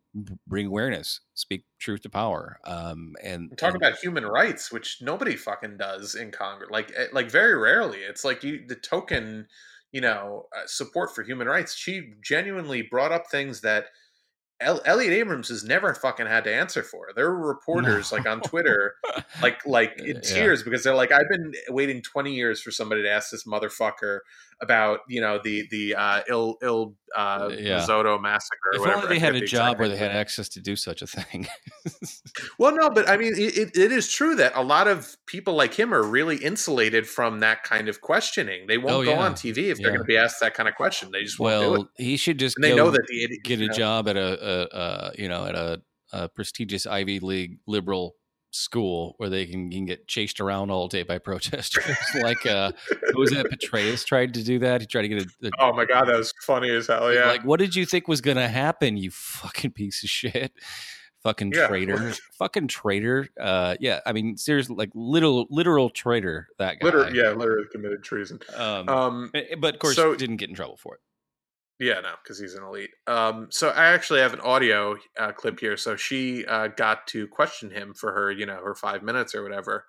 bring awareness, speak truth to power. Um, and
And talk
and-
about human rights, which nobody fucking does in Congress. Like, eh, like very rarely. It's like you the token, you know, uh, support for human rights. She genuinely brought up things that El- Elliot Abrams has never fucking had to answer for. There were reporters like on (laughs) Twitter, like like in
Yeah.
tears because they're like, I've been waiting twenty years for somebody to ask this motherfucker about you know the the uh, ill ill uh,
Yeah.
Risotto massacre. Or
if
whatever.
only they had a job where they had access to do such a thing. (laughs)
Well, no, but I mean, it, it, is true that a lot of people like him are really insulated from that kind of questioning. They won't
Oh,
go
yeah.
on TV if they're going to be asked that kind of question. They just won't do it.
well, he should just
And they know that the idiot,
get a
know,
job at a, a, a you know at a, a prestigious Ivy League liberal school where they can, can get chased around all day by (laughs) protesters. (laughs) like uh, who was that? Petraeus tried to do that. He tried to get a, a
Oh my god, that was funny as hell. Yeah,
like, what did you think was going to happen? You fucking piece of shit. Fucking
Yeah.
traitor. fucking traitor. Uh, yeah, I mean, seriously, like literal, literal traitor. That guy.
literally, yeah, literally committed treason.
Um,
Um,
eh, but of course,
so-
didn't get in trouble for it.
Yeah, no, because he's an elite. Um, so I actually have an audio uh, clip here. So she uh, got to question him for her, you know, her five minutes or whatever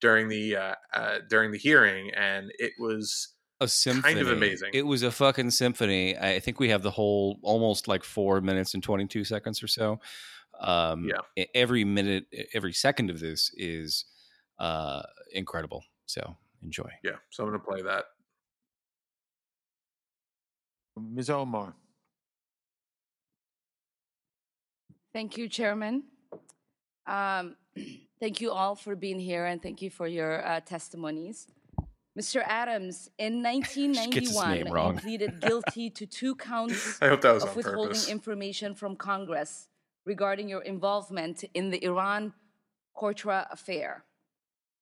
during the uh, uh, during the hearing, and it was
a symphony.
amazing.
It was a fucking symphony. I think we have the whole almost like four minutes and 22 seconds or so. Um,
Yeah.
Every minute, every second of this is uh, incredible. So enjoy.
yeah. So I'm going to play that.
Ms. Omar.
Thank you, Chairman. Um, (clears throat) Thank you all for being here and thank you for your uh, testimonies. Mr. Adams, in (laughs)
gets his name
1991,
wrong.
you pleaded guilty to (laughs) two counts
I hope that was
of withholding
purpose.
information from Congress regarding your involvement in the Iran Contra affair,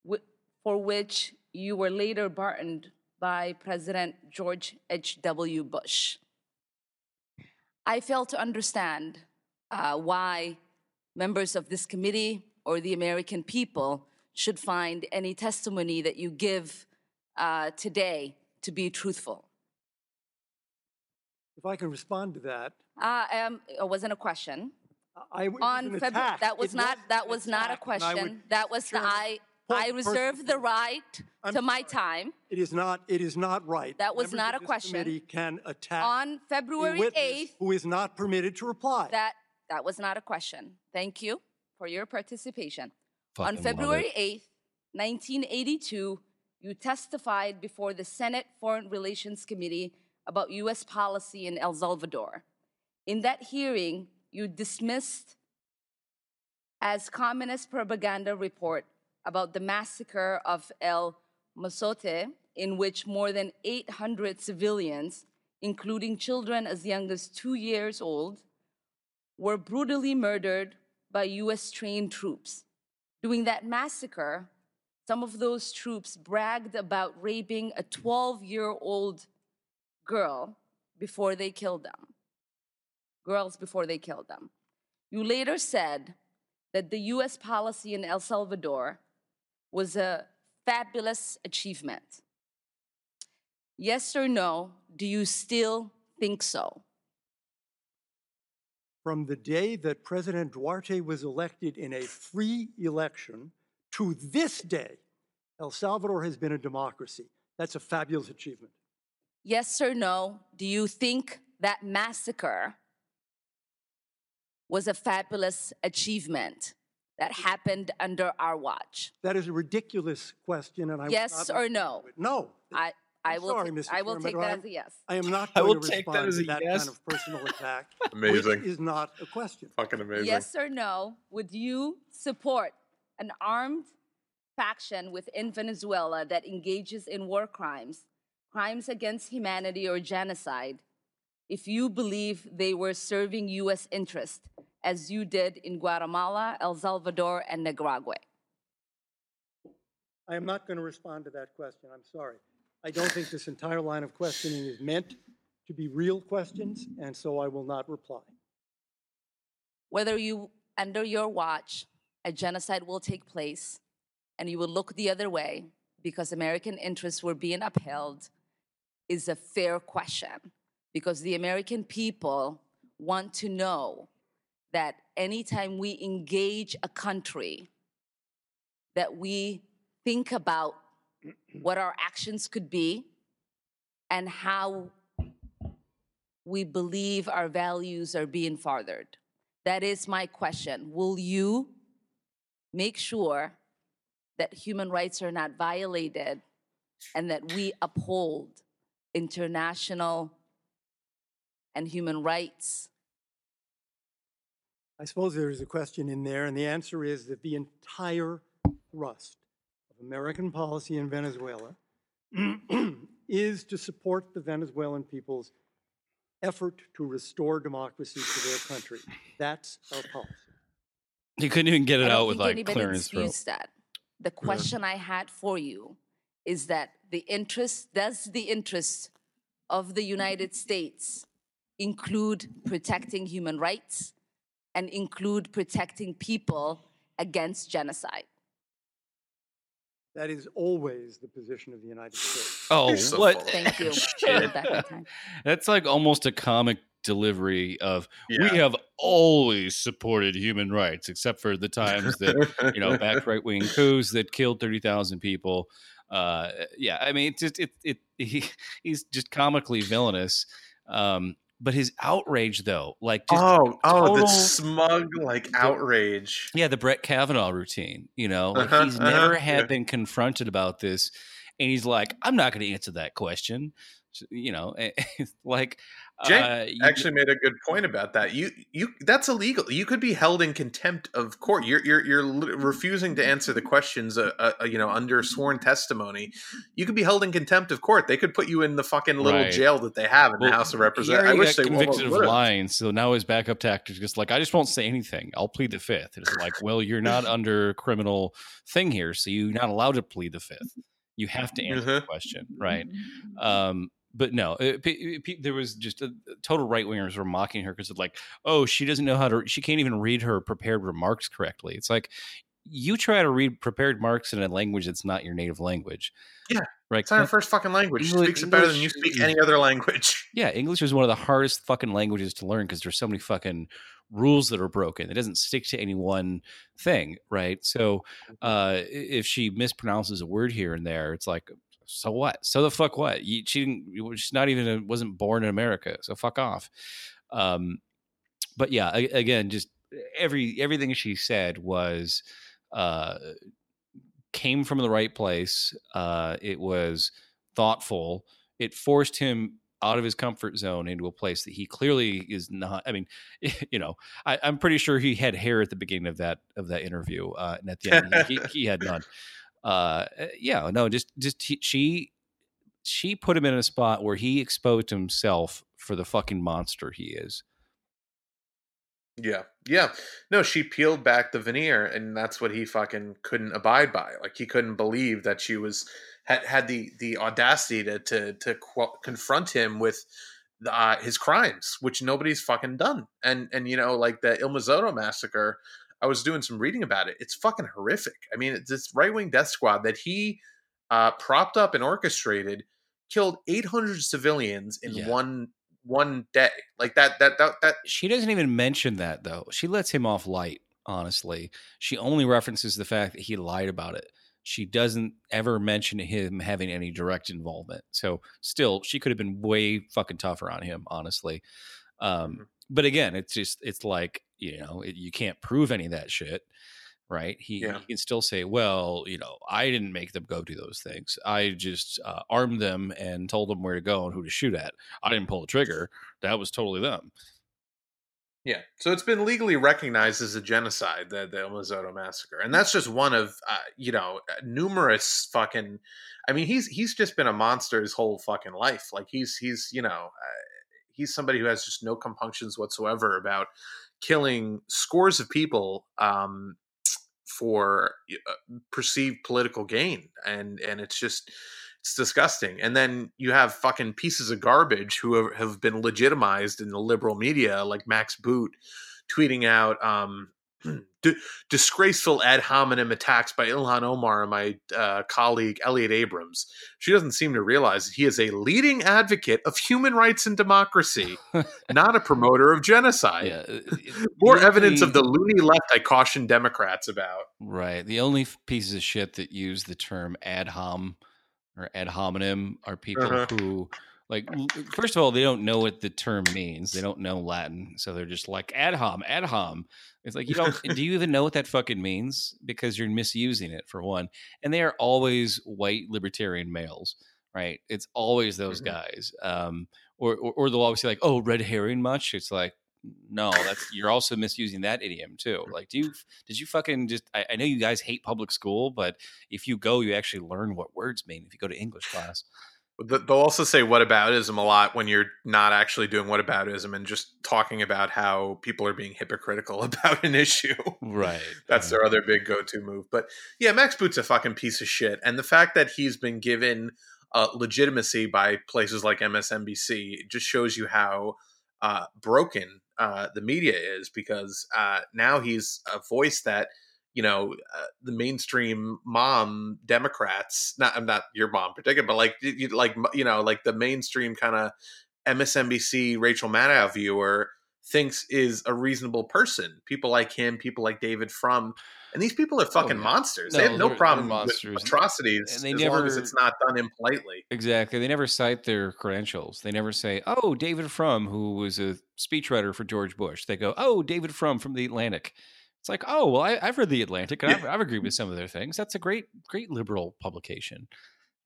wh- for which you were later pardoned by President George H.W. Bush. I fail to understand uh, why members of this committee or the American people should find any testimony that you give uh, today to be truthful.
If I can respond to that,
Uh, um, it wasn't a question.
I
On February, that was
It
not,
an
that was not a
attack, and I
question.
would-
That was the, I, I
of
reserve the right
I'm
to my
sorry.
time.
It is not. It is not right.
That was
Members
not
of
a
this
question.
Committee can attack
On February 8th,
who is not permitted to reply.
that, that was not a question. Thank you for your participation.
Fucking
On February
it.
8th, 1982, you testified before the Senate Foreign Relations Committee about U.S. policy in El Salvador. In that hearing, you dismissed as communist propaganda report about the massacre of El Mozote, in which more than 800 civilians, including children as young as two years old, were brutally murdered by US trained troops. During that massacre, some of those troops bragged about raping a 12 year old girl before they killed them. Girls before they killed them. You later said that the US policy in El Salvador was a fabulous achievement. Yes or no, do you still think so?
From the day that President Duarte was elected in a free election to this day, El Salvador has been a democracy. That's a fabulous achievement.
Yes or no, do you think that massacre was a fabulous achievement that happened under our watch?
That is a ridiculous question, and I will
Yes
not
or no?
No.
I, I
I'm
will,
sorry,
ta-
Mr.
I will
Chairman,
take that as a yes.
I am not
I
going
will
to
take that
respond
as
to
a
that
yes.
kind of personal attack. (laughs)
Amazing.
Which is not a question.
Fucking amazing.
Yes or no, would you support an armed faction within Venezuela that engages in war crimes, crimes against humanity, or genocide if you believe they were serving U.S. interest as you did in Guatemala, El Salvador, and Nicaragua?
I am not going to respond to that question. I'm sorry. I don't think this entire line of questioning is meant to be real questions, and so I will not reply.
Whether you, under your watch, a genocide will take place and you will look the other way because American interests were being upheld is a fair question because the American people want to know that anytime we engage a country, that we think about what our actions could be and how we believe our values are being furthered. That is my question. Will you make sure that human rights are not violated and that we uphold international and human rights?
I suppose there is a question in there, and the answer is that the entire thrust of American policy in Venezuela (clears throat) is to support the Venezuelan people's effort to restore democracy to their country. That's our policy.
He couldn't even get it
don't
out with
think
like
anybody
clearing his throat.
disputes that. The question I had for you is that the interest, does the interest of the United States include protecting human rights and include protecting people against genocide?
That is always the position of the United States. (sighs)
Oh,
so
what?
Thank you.
shit.
That's like almost a comic delivery of we have always supported human rights, except for the times that you know back (laughs) right wing coups that killed thirty thousand people. Uh, yeah, I mean, it's just it it (laughs) he, he's just comically villainous. Um, but his outrage, though, like just
oh, oh, the smug like outrage.
yeah, the Brett Kavanaugh routine. You know, like
Uh-huh,
he's
uh-huh,
never had
yeah.
been confronted about this, and he's like, "I'm not going to answer that question." You know, (laughs) like
Jay
uh, you-
actually made a good point about that. You you that's illegal. You could be held in contempt of court. You're you're you're refusing to answer the questions. Uh, uh, you know, under sworn testimony, you could be held in contempt of court. They could put you in the fucking little
Right.
jail that they have in
Well,
the House of Representatives. I wish
got
they
convicted of lying, so now his backup tactic is just like, I just won't say anything. I'll plead the fifth. It's like, well, you're not (laughs) under criminal thing here, so you're not allowed to plead the fifth. You have to answer the
Mhm.
question, right? Um, but no, it, pe- uh, pe- there was just a, total right wingers were mocking her because of like, oh, she doesn't know how to, she can't even read her prepared remarks correctly. It's like you try to read prepared remarks in a language that's not your native language.
Yeah,
right.
It's not her first fucking language. She speaks it better than you speak any other language. (laughs)
Yeah, English is one of the hardest fucking languages to learn because there's so many fucking rules that are broken. It doesn't stick to any one thing, right? So mm-hmm. uh, if she mispronounces a word here and there, it's like, so what? So the fuck what? You, she didn't. She's not even wasn't born in America, so fuck off. Um, but yeah, again, just every everything she said was uh, came from the right place. Uh, it was thoughtful. It forced him out of his comfort zone into a place that he clearly is not. I mean, (laughs) you know, I, I'm pretty sure he had hair at the beginning of that of that interview, uh, and at the end he, he had none. Uh, yeah, no, just just he, she she put him in a spot where he exposed himself for the fucking monster he is.
Yeah. Yeah. No, she peeled back the veneer and that's what he fucking couldn't abide by. Like he couldn't believe that she was had had the the audacity to to to qu- confront him with uh, his crimes, which nobody's fucking done. And and you know, like the El Mozote massacre, I was doing some reading about it. It's fucking horrific. I mean, it's this right wing death squad that he uh, propped up and orchestrated killed 800 civilians in
Yeah.
one one day. Like that that that that
She doesn't even mention that though. She lets him off light, honestly. She only references the fact that he lied about it. She doesn't ever mention him having any direct involvement. So still, she could have been way fucking tougher on him, honestly. Um,
Mhm.
but again, it's just it's like, you know, it, you can't prove any of that shit. Right? He,
Yeah.
he can still say, "Well, you know, I didn't make them go do those things. I just uh, armed them and told them where to go and who to shoot at. I didn't pull the trigger. That was totally them."
Yeah, so it's been legally recognized as a genocide, the the El massacre, and that's just one of uh, you know numerous fucking. I mean, he's he's just been a monster his whole fucking life. Like he's he's you know uh, he's somebody who has just no compunctions whatsoever about killing scores of people um, for uh, perceived political gain, and and it's just It's disgusting. And then you have fucking pieces of garbage who have, have been legitimized in the liberal media, like Max Boot, tweeting out um, D- disgraceful ad hominem attacks by Ilhan Omar and my uh, colleague Elliot Abrams. She doesn't seem to realize that he is a leading advocate of human rights and democracy, (laughs) not a promoter of genocide.
Yeah, uh,
More evidence of the (laughs) loony left I caution Democrats about.
Right. The only pieces of shit that use the term ad hom or ad hominem are people
Uh-huh.
who, like, first of all, they don't know what the term means. They don't know Latin. So they're just like, ad hom, ad hom. It's like, you don't, do you even know what that fucking means? Because you're misusing it, for one. And they are always white libertarian males, right? It's always those
Mhm.
guys. Um, or, or, or they'll always say, like, oh, red herring much? It's like, no, that's you're also misusing that idiom too. Like, do you did you fucking just? I, I know you guys hate public school, but if you go, you actually learn what words mean. If you go to English class,
They'll also say whataboutism a lot when you're not actually doing whataboutism and just talking about how people are being hypocritical (laughs) about an issue.
right? (laughs)
That's their other big go-to move. But yeah, Max Boot's a fucking piece of shit, and the fact that he's been given uh, legitimacy by places like MSNBC just shows you how uh, broken uh, the media is. Because uh, now he's a voice that you know uh, the mainstream mom Democrats, not I'm not your mom particular, but like you, like you know like the mainstream kind of MSNBC Rachel Maddow viewer thinks is a reasonable person. People like him, people like David Frum, and these people are fucking
yeah.
monsters.
No,
they have no
they're-
problem
monsters.
with atrocities
And they
as long as it's not done impolitely.
Exactly. They never cite their credentials. They never say, "Oh, David Frum, who was a speechwriter for George Bush." They go, "Oh, David Frum from the Atlantic." It's like, "Oh, well, I, I've read the Atlantic, and I've, I've agreed with some of their things. That's a great, great liberal publication."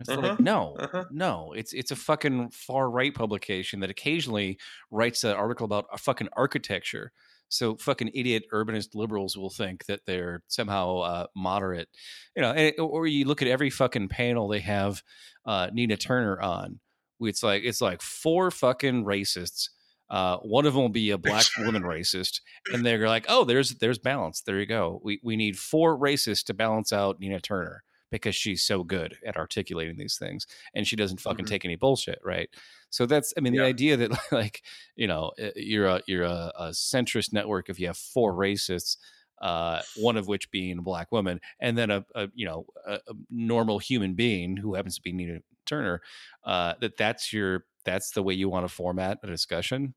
It's
Uh-huh,
like, no,
uh-huh.
no, it's it's a fucking far right publication that occasionally writes an article about a fucking architecture. So fucking idiot urbanist liberals will think that they're somehow uh, moderate, you know. And, or you look at every fucking panel they have uh, Nina Turner on. It's like it's like four fucking racists. Uh, one of them will be a black (laughs) woman racist, and they're like, "Oh, there's there's balance. There you go. We we need four racists to balance out Nina Turner because she's so good at articulating these things, and she doesn't fucking
Mhm.
take any bullshit, right?" So that's I mean the
Yeah.
idea that (laughs) like you know uh, you're a you're a, a centrist network if you have four racists uh, one of which being a black woman, and then a, a you know a, a normal human being who happens to be Nina Turner. Uh, that that's your that's the way you want to format a discussion.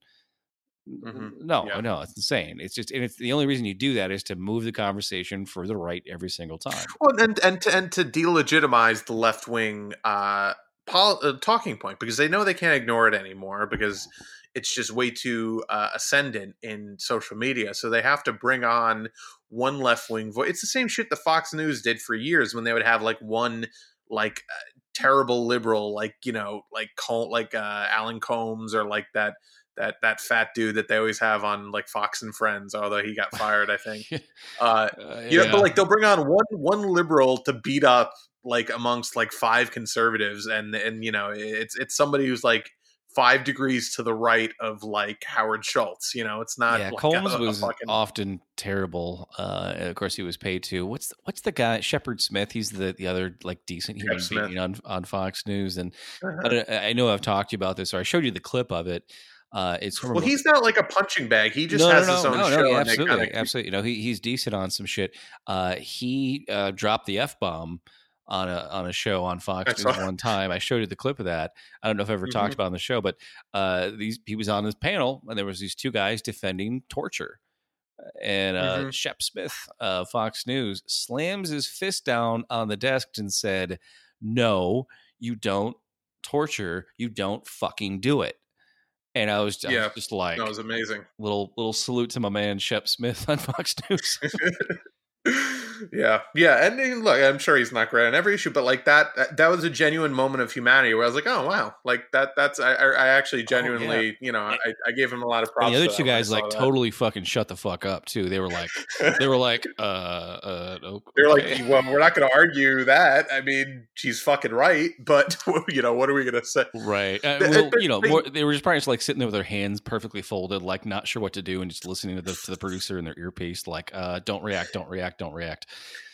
Mhm.
No,
Yeah.
no, it's insane. It's just and it's the only reason you do that is to move the conversation further right every single time.
Well, and and to, and to delegitimize the left wing uh, pol- uh, talking point because they know they can't ignore it anymore because it's just way too uh, ascendant in social media. So they have to bring on one left wing voice. It's the same shit the Fox News did for years when they would have like one like uh, terrible liberal, like you know, like like uh, Alan Colmes or like that. That, that fat dude that they always have on like Fox and Friends, although he got fired, I think. (laughs) Uh,
Uh,
you know, but like they'll bring on one one liberal to beat up like amongst like five conservatives, and and you know it's it's somebody who's like five degrees to the right of like Howard Schultz. You know, it's not.
yeah,
like
Colmes
a- a
was
fucking-
often terrible. Uh, of course, he was paid to. What's the, what's the guy? Shepard Smith. He's the the other like decent human
Smith.
being on on Fox News. And
Uh-huh.
I, I know I've talked to you about this, or I showed you the clip of it. Uh, it's from a-
Well, he's not like a punching bag. He just has his own
no,
show.
No, absolutely,
kinda-
absolutely. You know, he, he's decent on some shit. Uh, he uh, dropped the f bomb on a on a show on Fox News one time. I showed you the clip of that. I don't know if I ever talked
Mhm.
about it on the show, but uh, these he was on this panel and there was these two guys defending torture. And uh,
Mhm.
Shep Smith, uh, Fox News, slams his fist down on the desk and said, "No, you don't torture. You don't fucking do it." And I was, I was just like,
That was amazing.
little little salute to my man Shep Smith (laughs) on Fox News. (laughs) (laughs)
yeah, yeah, and look, I'm sure he's not great on every issue, but like that, that, that was a genuine moment of humanity where I was like, oh wow, like that, that's I, I actually genuinely, you know, I, I gave him a lot of props.
and the other two
that when I
guys like
that.
totally fucking shut the fuck up too. They were like they were like uh uh okay.
They're like, well, we're not going to argue that. I mean, she's fucking right, but (laughs) you know, what are we going to say?
right. Uh, well, you know, more, they were just probably just like sitting there with their hands perfectly folded, like not sure what to do, and just listening to the to the producer in their earpiece, like, uh, don't react, don't react, don't react.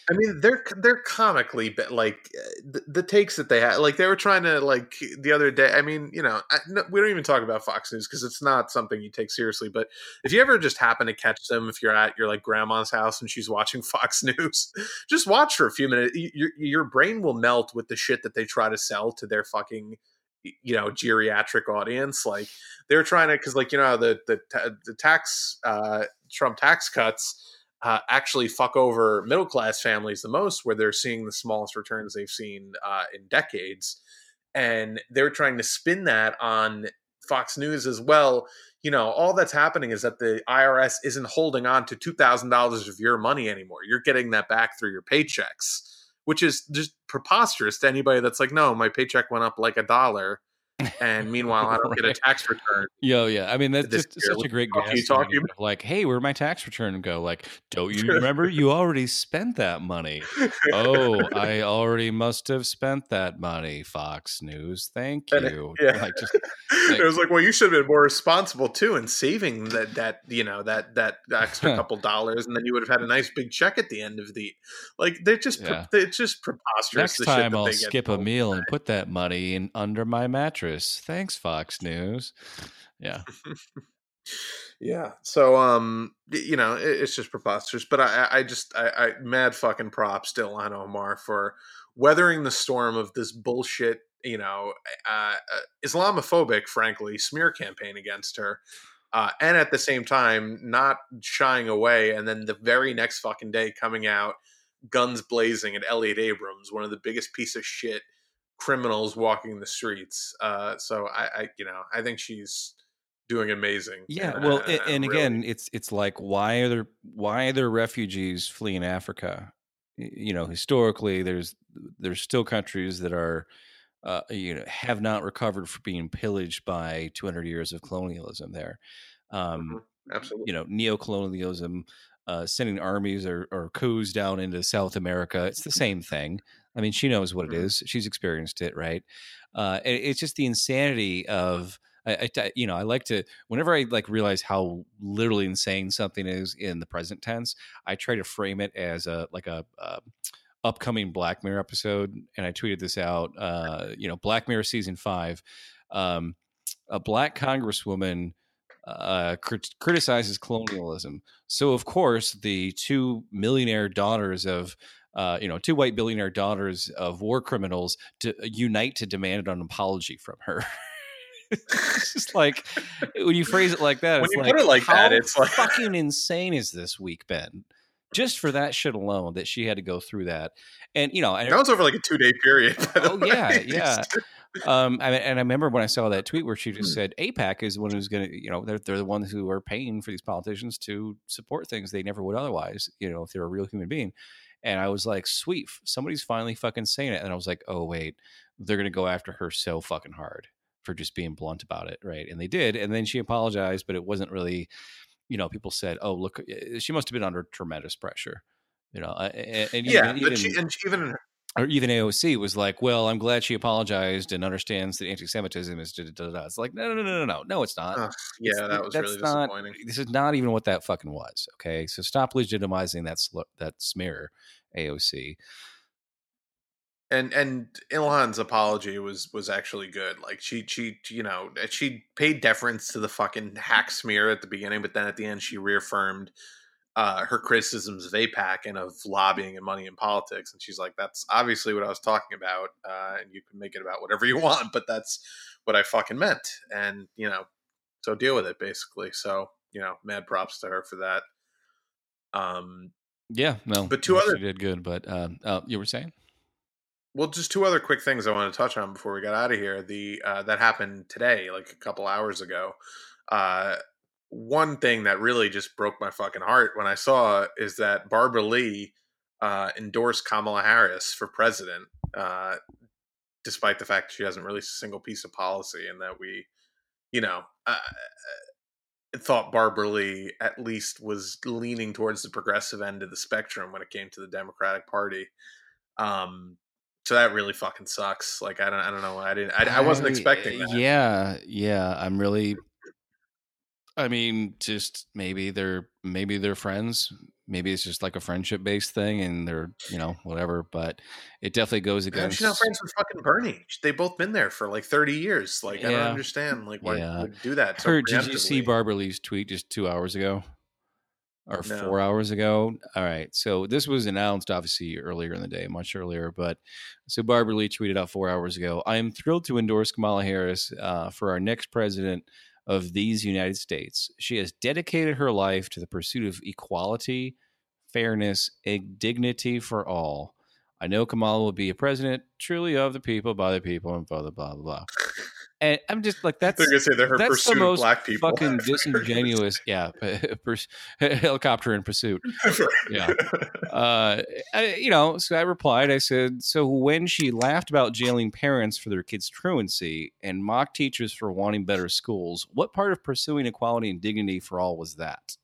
I mean, they're they're comically, but like the, the, takes that they had, like they were trying to like the other day. I mean, you know, I, no, we don't even talk about Fox News because it's not something you take seriously. But if you ever just happen to catch them, if you're at your like grandma's house and she's watching (laughs) Fox News, just watch for a few minutes. Your your brain will melt with the shit that they try to sell to their fucking you know geriatric audience like they're trying to because like you know the the the tax uh trump tax cuts uh, actually fuck over middle class families the most, where they're seeing the smallest returns they've seen uh, in decades. And they're trying to spin that on Fox News as well. You know, all that's happening is that the IRS isn't holding on to $2,000 of your money anymore. You're getting that back through your paychecks, which is just preposterous to anybody that's like, no, my paycheck went up like a dollar and meanwhile I (laughs) don't right. get a tax return.
Yo, yeah. I mean, that's just year. such a great gas about? Like, hey, where'd my tax return go? Like, don't you remember? you (laughs) already spent that money. oh, I already must have spent that money. Fox News, thank you. (laughs)
yeah. Like, just, like, it was like, well, you should have been more responsible too in saving that that you know that that extra couple dollars, and then you would have had a nice big check at the end of the. Like, they're just yeah. it's just preposterous.
Next time I'll skip a meal and put that money in under my mattress Thanks, Fox News. Yeah. (laughs)
yeah. So, um, you know, it, it's just preposterous. But I, I just, I, I, mad fucking props to Ilhan Omar for weathering the storm of this bullshit, you know, uh, uh, Islamophobic, frankly, smear campaign against her. Uh, and at the same time, not shying away. And then the very next fucking day coming out, guns blazing at Elliot Abrams, one of the biggest piece of shit criminals walking the streets. Uh, so I, I, you know, I think she's doing amazing.
Yeah. And, well, uh, and, really... again, it's it's like why are there why are there refugees fleeing Africa? You know, historically, there's there's still countries that are. Uh, you know, have not recovered from being pillaged by 200 years of colonialism. There, um,
mm-hmm. absolutely.
You know, neo-colonialism, uh, sending armies or, or coups down into South America. It's the same thing. I mean, she knows what it mm-hmm. She's experienced it, right? Uh, it, it's just the insanity of. I, I, you know, I like to whenever I like realize how literally insane something is in the present tense. I try to frame it as a like a, a upcoming Black Mirror episode, and I tweeted this out. Uh, you know, Black Mirror season five. Um, a black congresswoman uh, crit- criticizes colonialism. So, of course, the two millionaire daughters of uh, you know, two white billionaire daughters of war criminals to uh, unite to demand an apology from her. (laughs) it's just like when you phrase it like that,
when
you
like, put it like that, it's like (laughs)
fucking insane. Is this week Ben? Just for that shit alone, that she had to go through that, and you know, and
that was over like a two day period. (laughs)
Oh yeah, yeah. um, I and I remember when I saw that tweet where she just hmm. said AIPAC is the one who's going to, you know, they're they're the ones who are paying for these politicians to support things they never would otherwise, you know, if they're a real human being. And I was like, sweet, somebody's finally fucking saying it. And I was like, oh, wait, they're going to go after her so fucking hard for just being blunt about it. Right. And they did. And then she apologized, but it wasn't really, you know, people said, oh, look, eh, she must have been under tremendous pressure, you know. And, and
yeah, even, but she, and she, even
or even AOC was like, "Well, I'm glad she apologized and understands that anti-Semitism is." Da, da, da, It's like, no, no, no, no, no, no, it's not. Uh,
yeah, it's, that was really not, disappointing.
This is not even what that fucking was. Okay, so stop legitimizing that sl- that smear, AOC.
And and Ilhan's apology was was actually good. Like she she you know she paid deference to the fucking hack smear at the beginning, but then at the end she reaffirmed uh, her criticisms of AIPAC and of lobbying and money in politics. And she's like, that's obviously what I was talking about. Uh, and you can make it about whatever you (laughs) want, but that's what I fucking meant. And, you know, so deal with it basically. So, you know, mad props to her for that. Um,
yeah, no,
but two other
did good, but, um, uh, you were saying?
Well, just two other quick things I want to touch on before we got out of here. The, uh, that happened today, like a couple hours ago. Uh, one thing that really just broke my fucking heart when I saw is that Barbara Lee uh, endorsed Kamala Harris for president, uh, despite the fact she hasn't released a single piece of policy, and that we, you know, uh, thought Barbara Lee at least was leaning towards the progressive end of the spectrum when it came to the Democratic Party. Um, so that really fucking sucks. Like I don't, I don't know. I didn't. I, I wasn't expecting that.
Yeah, yeah. I'm really I mean, just maybe they're maybe they're friends. Maybe it's just like a friendship based thing, and they're you know whatever. But it definitely goes against.
she's not friends with fucking Bernie. They both been there for like thirty years. Like I don't understand. Like why
Yeah.
would do that? So
did you see. Barbara Lee's tweet just two hours ago? Or
No.
four hours ago? All right. So this was announced obviously earlier in the day, much earlier. But so Barbara Lee tweeted out four hours ago I am thrilled to endorse Kamala Harris uh, for our next president of these United States. She has dedicated her life to the pursuit of equality, fairness, and dignity for all. I know Kamala will be a president truly of the people, by the people, and blah, blah, blah, blah. And I'm just like, that's
They're gonna say they're her
that's the
pursuit of
most
black people.
fucking (laughs) disingenuous. yeah, (laughs) pers- (laughs) helicopter in pursuit. Yeah. Uh, I, you know, so I replied. I said, so when she laughed about jailing parents for their kids' truancy and mocked teachers for wanting better schools, what part of pursuing equality and dignity for all was that?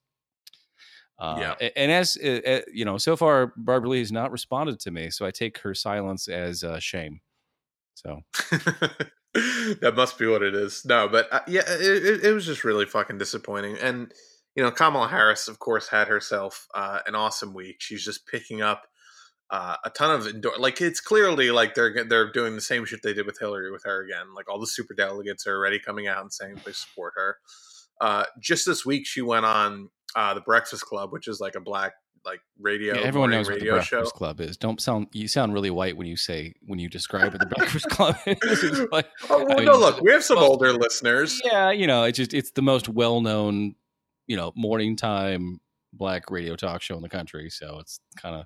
Uh,
Yeah.
And as uh, uh, you know, so far Barbara Lee has not responded to me, so I take her silence as uh, shame. So (laughs)
that must be what it is. No, but uh, yeah, it, it, was just really fucking disappointing. And you know, Kamala Harris, of course, had herself uh, an awesome week. She's just picking up uh, a ton of endor- like it's clearly like they're they're doing the same shit they did with Hillary with her again. Like all the super delegates are already coming out and saying they support her. Uh, just this week, she went on uh, the Breakfast Club, which is like a black like radio
Yeah, everyone knows what the
radio
Breakfast
show.
Club is. Don't sound you sound really white when you say when you describe what the Breakfast Club (laughs) is. (laughs) Like-
Oh, well,
I
no, look, we have some older listeners.
yeah, you know, it's just it's the most well known, you know, morning time black radio talk show in the country. So it's kind of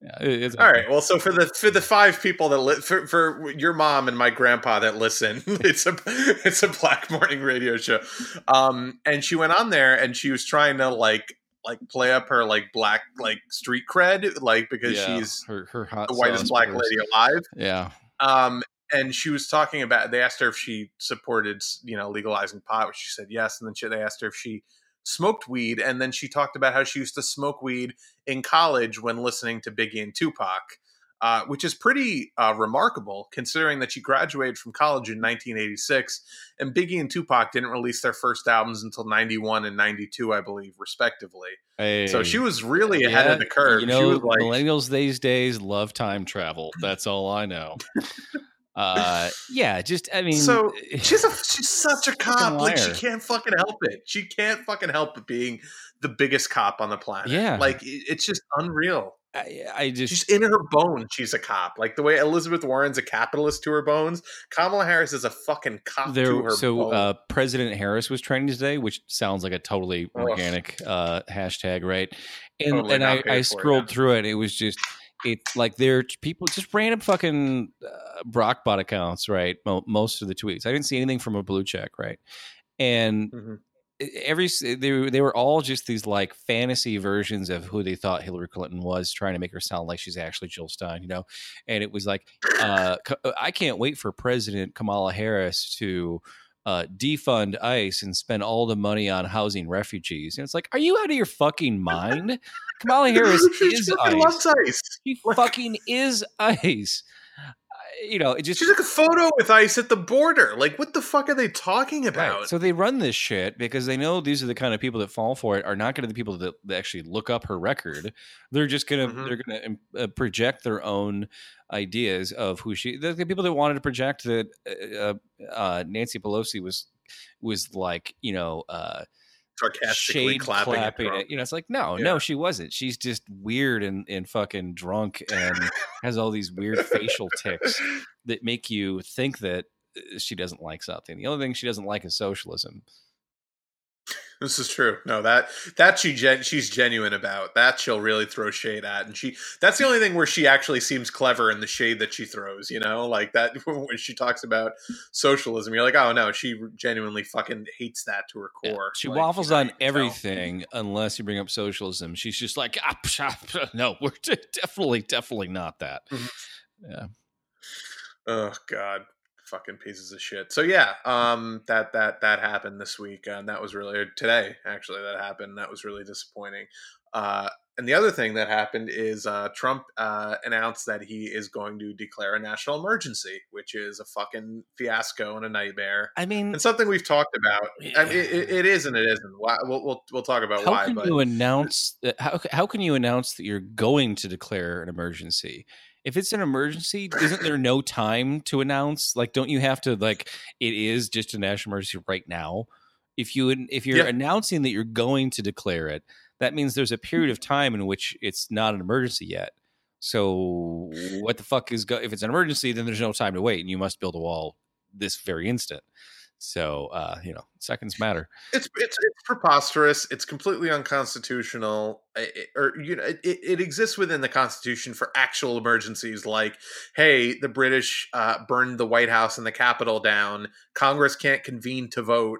yeah, it- it's
All right. Well, so for the for the five people that li- for for your mom and my grandpa that listen, (laughs) it's a it's a black morning radio show. Um, and she went on there and she was trying to like like play up her like black like street cred, like because
Yeah,
she's
her her hot
the whitest black lady alive.
Yeah,
Um, and she was talking about. They asked her if she supported, you know, legalizing pot, which she said yes. And then she, they asked her if she smoked weed, and then she talked about how she used to smoke weed in college when listening to Biggie and Tupac, uh, which is pretty uh, remarkable considering that she graduated from college in 1986, and Biggie and Tupac didn't release their first albums until 91 and 92, I believe, respectively. So she was really ahead of the curve.
You
she
know,
was like,
millennials these days love time travel. That's all I know. (laughs) uh, yeah, just I mean,
so she's a she's such a (sighs) cop. Like she can't fucking help it. She can't fucking help it being the biggest cop on the planet.
Yeah.
like it- it's just unreal.
I, I just
She's in her bone. She's a cop. Like the way Elizabeth Warren's a capitalist to her bones. Kamala Harris is a fucking cop to her
so uh president harris was trending today which sounds like a totally organic uh hashtag right and
Totally
and i i scrolled
yeah.
through it it was just it's like there people just random fucking uh, brockbot accounts right Mo- most of the tweets i didn't see anything from a blue check right and
Mhm.
Every they, were- they were all just these like fantasy versions of who they thought Hillary Clinton was, trying to make her sound like she's actually Jill Stein, you know. And it was like, uh, c- I can't wait for President Kamala Harris to uh, defund ICE and spend all the money on housing refugees. And it's like, are you out of your fucking mind? Kamala (laughs) Harris is
fucking
ICE.
ice.
She fucking is ICE. You know, it just
She took a photo with ice at the border. Like, what the fuck are they talking about?
Right. So they run this shit because they know these are the kind of people that fall for it are not going to be the people that, that actually look up her record. They're just going to
Mhm.
they're going to uh, project their own ideas of who she. The, the people that wanted to project that uh, uh, Nancy Pelosi was was like you know uh,
Sarcastically
shade
clapping.
clapping. It. You know, it's like no,
Yeah.
no, she wasn't. She's just weird and and fucking drunk and has all these weird facial ticks that make you think that uh, she doesn't like something. The only thing she doesn't like is socialism. (laughs)
This is true. No, that that she gen, she's genuine about. That she'll really throw shade at, and she that's the only thing where she actually seems clever in the shade that she throws. You know, like that (laughs) when she talks about socialism, you're like, oh no, she genuinely fucking hates that to her
Yeah.
core.
She
Like, you
waffles
know,
on everything unless you bring up socialism. She's just like, ah, (laughs) psh, psh, no, we're definitely, definitely not that.
Mhm.
Yeah.
Oh God. Fucking pieces of shit. So yeah, um, that that that happened this week, and that was really today actually that happened. That was really disappointing. Uh, and the other thing that happened is uh, Trump uh, announced that he is going to declare a national emergency, which is a fucking fiasco and a nightmare.
I mean,
and something we've talked about. I mean, it, it is and it isn't. Why, we'll, we'll we'll talk about
how
why.
can
but
you announce that? How how can you announce that you're going to declare an emergency? If it's an emergency, isn't there no time to announce? Like, don't you have to like? It is just a national emergency right now. If you if you're
Yeah.
announcing that you're going to declare it, that means there's a period of time in which it's not an emergency yet. So what the fuck is go- if it's an emergency? Then there's no time to wait, and you must build a wall this very instant. So uh, you know, seconds matter.
it's it's it's preposterous. It's completely unconstitutional. I- I- or you know, it, it exists within the Constitution for actual emergencies, like, hey, the British uh, burned the White House and the Capitol down. Congress can't convene to vote.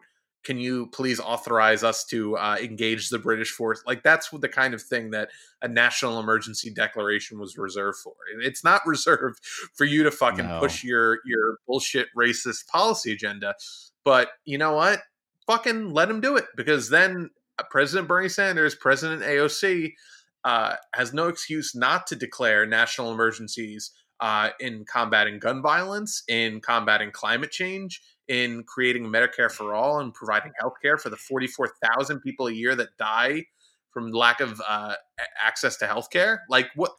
Can you please authorize us to uh, engage the British force? Like that's what the kind of thing that a national emergency declaration was reserved for. It's not (laughs) reserved for you to fucking
No.
push your your bullshit racist policy agenda. But you know what? fucking let him do it because then uh, President Bernie Sanders, President AOC, uh, has no excuse not to declare national emergencies uh, in combating gun violence, in combating climate change, in creating Medicare for all, and providing health care for the 44,000 people a year that die from lack of uh, access to health care. Like, what?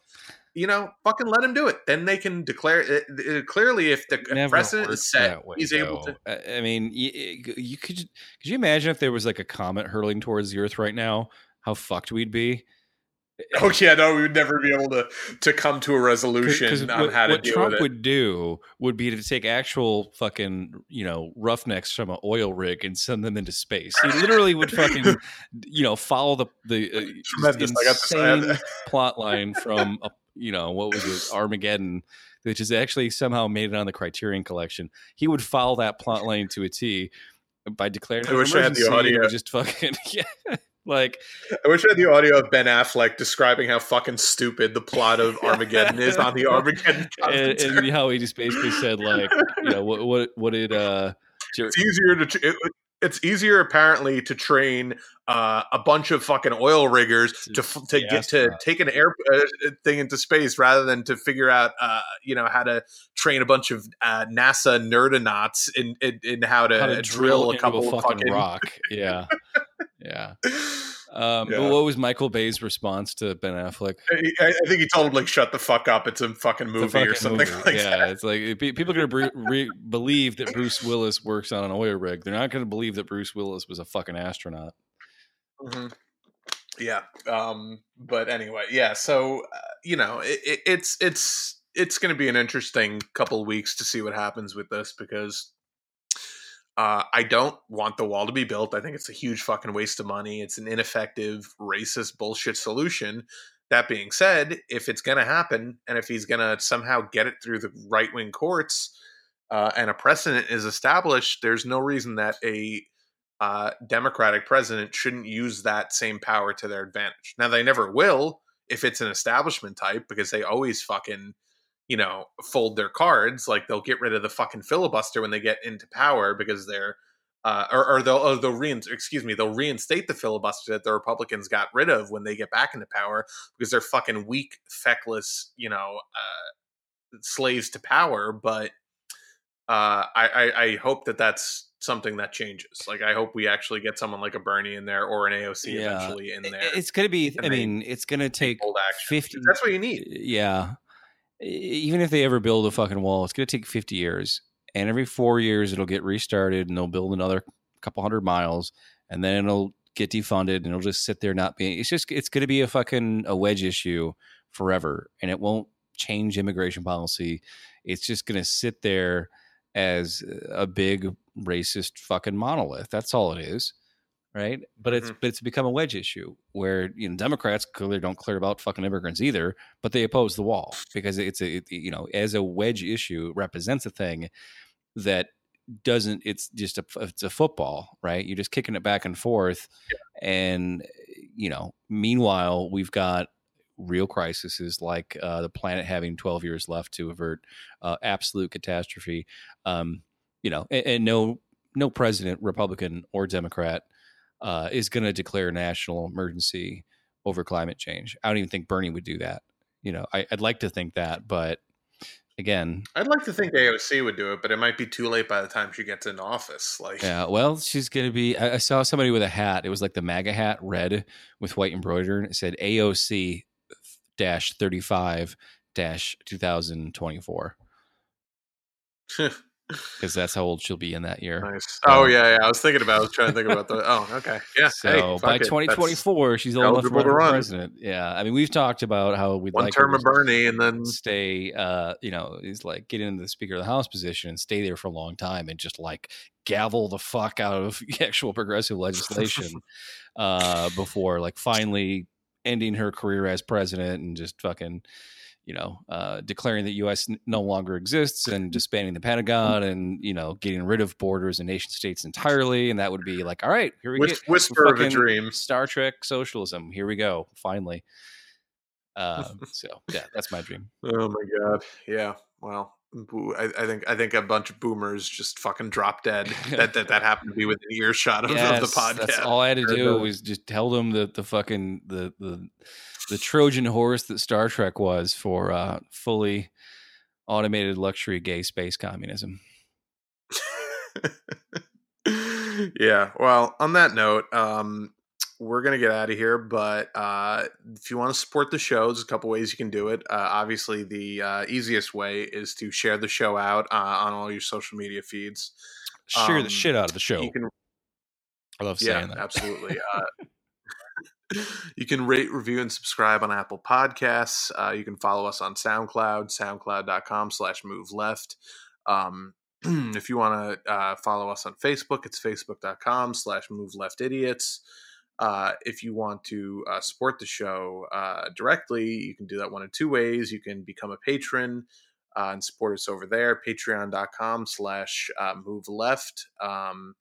You know, fucking let him do it. Then they can declare eh, it, it- eh, clearly if the
never
precedent is set,
way,
he's able to.
I I mean, you, eh, you could could you imagine if there was like a comet hurling towards the Earth right now? How fucked we'd be. (laughs)
Oh yeah, no, we would never be able to to come to a resolution
Because
on
what,
how to
what
deal
Trump
with it.
would do would be to take actual fucking you know roughnecks from an oil rig and send them into space. He literally would fucking (laughs) you know follow the the uh, just
Tremendous. I got this-
insane (laughs) plot line from a, you know what was it Armageddon, which is actually somehow made it on the Criterion Collection. He would follow that plot line to a T by declaring.
I wish I had the
emergency, and it
audio.
Just fucking yeah, like
I wish I had the audio of Ben Affleck describing how fucking stupid the plot of (laughs) Armageddon is on the Armageddon (laughs)
and, and how he just basically said like you know what what what did uh Jer-
it's easier to it, it's easier apparently to train uh, a bunch of fucking oil riggers
To
to to get to take an air uh, thing into space rather than to figure out uh, you know how to train a bunch of uh, NASA nerdonauts in, in in how to,
how to
drill, a couple
a
of
fucking,
fucking
rock. Yeah (laughs) yeah (laughs) um
Yeah.
but what was michael bay's response to ben affleck
I, I think he told him like shut the fuck up. It's a fucking movie or
fucking
something
movie. (laughs)
like
yeah,
that.
it's like pe- people are gonna bre- re- believe that Bruce Willis works on an oil rig. They're not gonna believe that Bruce Willis was a fucking astronaut.
Mhm. Yeah. Um, but anyway, yeah. So uh, you know, it, it, it's it's it's going to be an interesting couple of weeks to see what happens with this because uh, I don't want the wall to be built. I think it's a huge fucking waste of money. It's an ineffective, racist bullshit solution. That being said, if it's going to happen, and if he's going to somehow get it through the right wing courts, uh, and a precedent is established, there's no reason that a uh, Democratic president shouldn't use that same power to their advantage. Now they never will if it's an establishment type because they always fucking you know fold their cards. Like they'll get rid of the fucking filibuster when they get into power because they're uh, or, or they'll oh, they'll rein, excuse me they'll reinstate the filibuster that the Republicans got rid of when they get back into power because they're fucking weak, feckless, you know, uh, slaves to power. But uh, I, I I hope that that's something that changes. Like I hope we actually get someone like a Bernie in there or an AOC
Yeah.
eventually in there.
It's gonna be.
and
I mean, it's gonna take
bold
fifty.
That's what you need.
Yeah, even if they ever build a fucking wall, it's gonna take fifty years, and every four years it'll get restarted, and they'll build another couple hundred miles, and then it'll get defunded, and it'll just sit there not being. It's just it's gonna be a fucking a wedge issue forever, and it won't change immigration policy. It's just gonna sit there as a big racist fucking monolith. That's all it is. Right. But it's
Mhm.
but it's become a wedge issue where you know Democrats clearly don't care about fucking immigrants either, but they oppose the wall because it's a it, you know as a wedge issue it represents a thing that doesn't it's just a it's a football right you're just kicking it back and forth and you know meanwhile we've got real crises like uh, the planet having 12 years left to avert uh, absolute catastrophe. Um, you know, and, and, no no president, Republican or Democrat, uh, is going to declare a national emergency over climate change. I don't even think Bernie would do that. You know, I, I'd like to think that, but again,
I'd like to think AOC would do it, but it might be too late by the time she gets in office. Like,
yeah, well, she's gonna be. I, I saw somebody with a hat. It was like the MAGA hat, red with white embroidery, and it said AOC dash thirty five dash two thousand twenty four. (laughs) because that's how old she'll be in that year.
Nice. Oh yeah, yeah. I was thinking about. I was trying to think about the. Oh, okay. Yeah.
So hey, by 2024, she's old enough to run, run, president. Yeah. I mean, we've talked about how we'd
one
like
term of Bernie and then
stay. Uh, you know, he's like get into the Speaker of the House position and stay there for a long time and just like gavel the fuck out of (laughs) actual progressive legislation uh, before like finally ending her career as president and just fucking you know, uh, declaring that U.S. no longer exists and disbanding the Pentagon and you know getting rid of borders and nation states entirely, and that would be like, all right, here we go,
whisper of a dream,
Star Trek socialism. Here we go, finally. Uh, (laughs) so yeah, that's my dream.
Oh my god, yeah. Well, I, I, think I think a bunch of boomers just fucking drop dead. that that, that happened to be within earshot of,
yes,
of the podcast.
All I had to do was just tell them that the fucking the the the Trojan horse that Star Trek was for uh, fully automated luxury gay space communism.
yeah. Well, on that note, um, we're gonna get out of here. But uh, if you want to support the show, there's a couple ways you can do it. Uh, obviously, the uh, easiest way is to share the show out uh, on all your social media feeds.
Share um, the shit out of the show.
Can,
I love saying
yeah,
that.
Absolutely. (laughs) You can rate, review, and subscribe on Apple Podcasts. Uh, you can follow us on SoundCloud, soundcloud.com slash move left. Um, (clears throat) if you want to uh, follow us on Facebook, it's facebook.com slash move left idiots. Uh, if you want to uh, support the show uh, directly, you can do that one of two ways. You can become a patron uh, and support us over there, patreon.com slash move left. Um,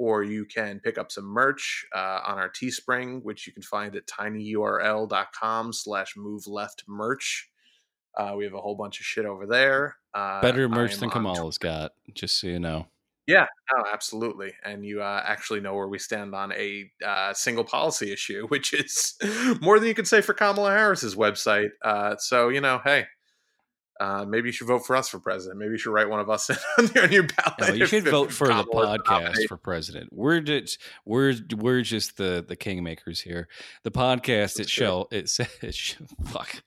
or you can pick up some merch uh, on our Teespring, which you can find at tinyurl.com slash move left merch. Uh, we have a whole bunch of shit over there. Uh,
Better merch than Kamala's tw- got, just so you know.
Yeah, no, absolutely. And you uh, actually know where we stand on a uh, single policy issue, (laughs) which is more than you could say for Kamala Harris's website. Uh, so, you know, hey, uh, maybe you should vote for us for president. Maybe you should write one of us (laughs) on your ballot.
No, you should vote for the podcast for president. We're just we're we're just the the kingmakers here. The podcast it shall it (laughs) says fuck.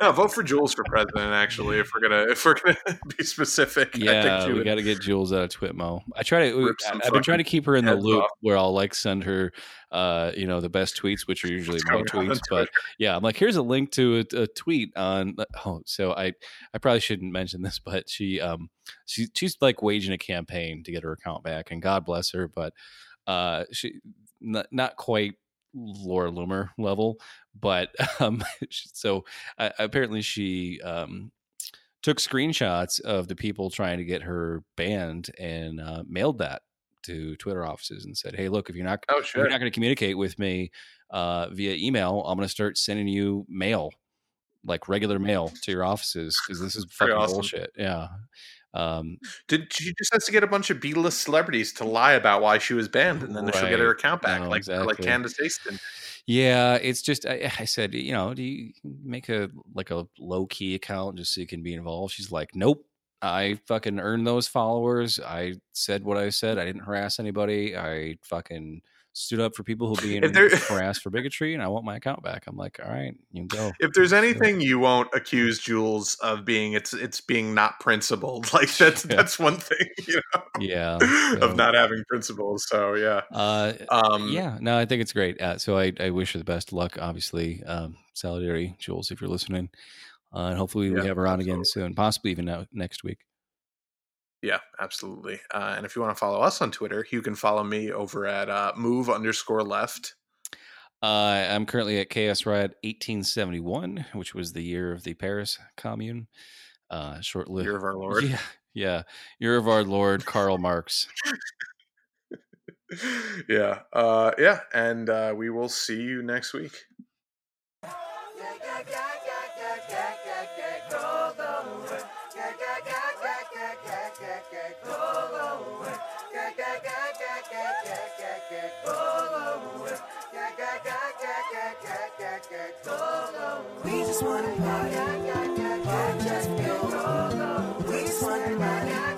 No, vote for Jules for president. Actually, if we're gonna if we're gonna (laughs) be specific,
yeah, we got to get Jules out of Twitmo. I try to. I've been trying to keep her in the loop off. where I'll like send her, uh, you know, the best tweets, which are usually my tweets. But yeah, I'm like, here's a link to a, a, tweet on. Oh, so I I probably shouldn't mention this, but she um she she's like waging a campaign to get her account back, and God bless her, but uh she not, not quite Laura Loomer level, but (laughs) um, so uh, apparently she um, took screenshots of the people trying to get her banned and uh, mailed that to Twitter offices and said, "Hey, look, if you're not oh, sure. if you're not going to communicate with me uh, via email, I'm going to start sending you mail." Like regular mail to your offices because this is fucking awesome. bullshit. Yeah, um,
Did she just has to get a bunch of B-list celebrities to lie about why she was banned, and then right. she'll get her account back, no, like exactly. like Candace Aston.
Yeah, it's just I, I, said, you know, do you make a like a low key account just so you can be involved? She's like, nope. I fucking earned those followers. I said what I said. I didn't harass anybody. I fucking stood up for people who being harassed for bigotry, and I want my account back. I'm like, all right, you go.
If there's anything you won't accuse Jules of being, it's it's being not principled. (laughs) Like that's yeah. that's one thing, (laughs) you know.
Yeah,
so. of not having principles. So yeah,
uh, um, yeah. No, I think it's great. Uh, so I, I wish her the best of luck. Obviously, um, solidarity, Jules, if you're listening, uh, and hopefully we have her on again soon, possibly even now, next week.
Yeah, absolutely. Uh, and if you want to follow us on Twitter, you can follow me over at uh, move underscore left.
Uh, I'm currently at Chaos Riot 1871, which was the year of the Paris Commune. Uh, short lived.
Year of our (laughs) Lord.
Yeah, yeah. Year of our Lord, Karl Marx. (laughs)
yeah. Uh, yeah. And uh, we will see you next week.
Just wanna party, party just you. We just wanna party,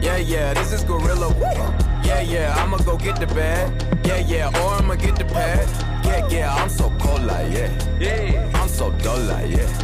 Yeah, yeah, this is Gorilla. Yeah, yeah, I'ma go get the bag. Yeah, yeah, or I'ma get the pad. Yeah, yeah, I'm so cold like yeah. Yeah, I'm so dull like yeah.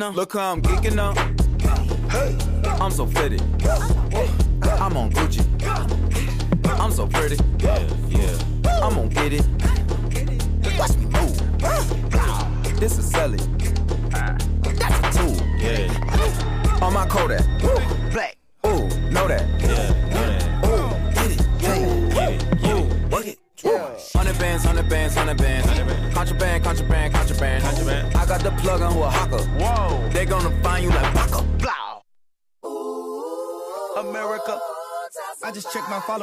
What I'm whipping now. Look how I'm geeking now. I'm so fitted. I'm on Gucci. I'm so pretty. Yeah, yeah. I'm gonna get it. Watch me move. This is Sally.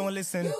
Listen.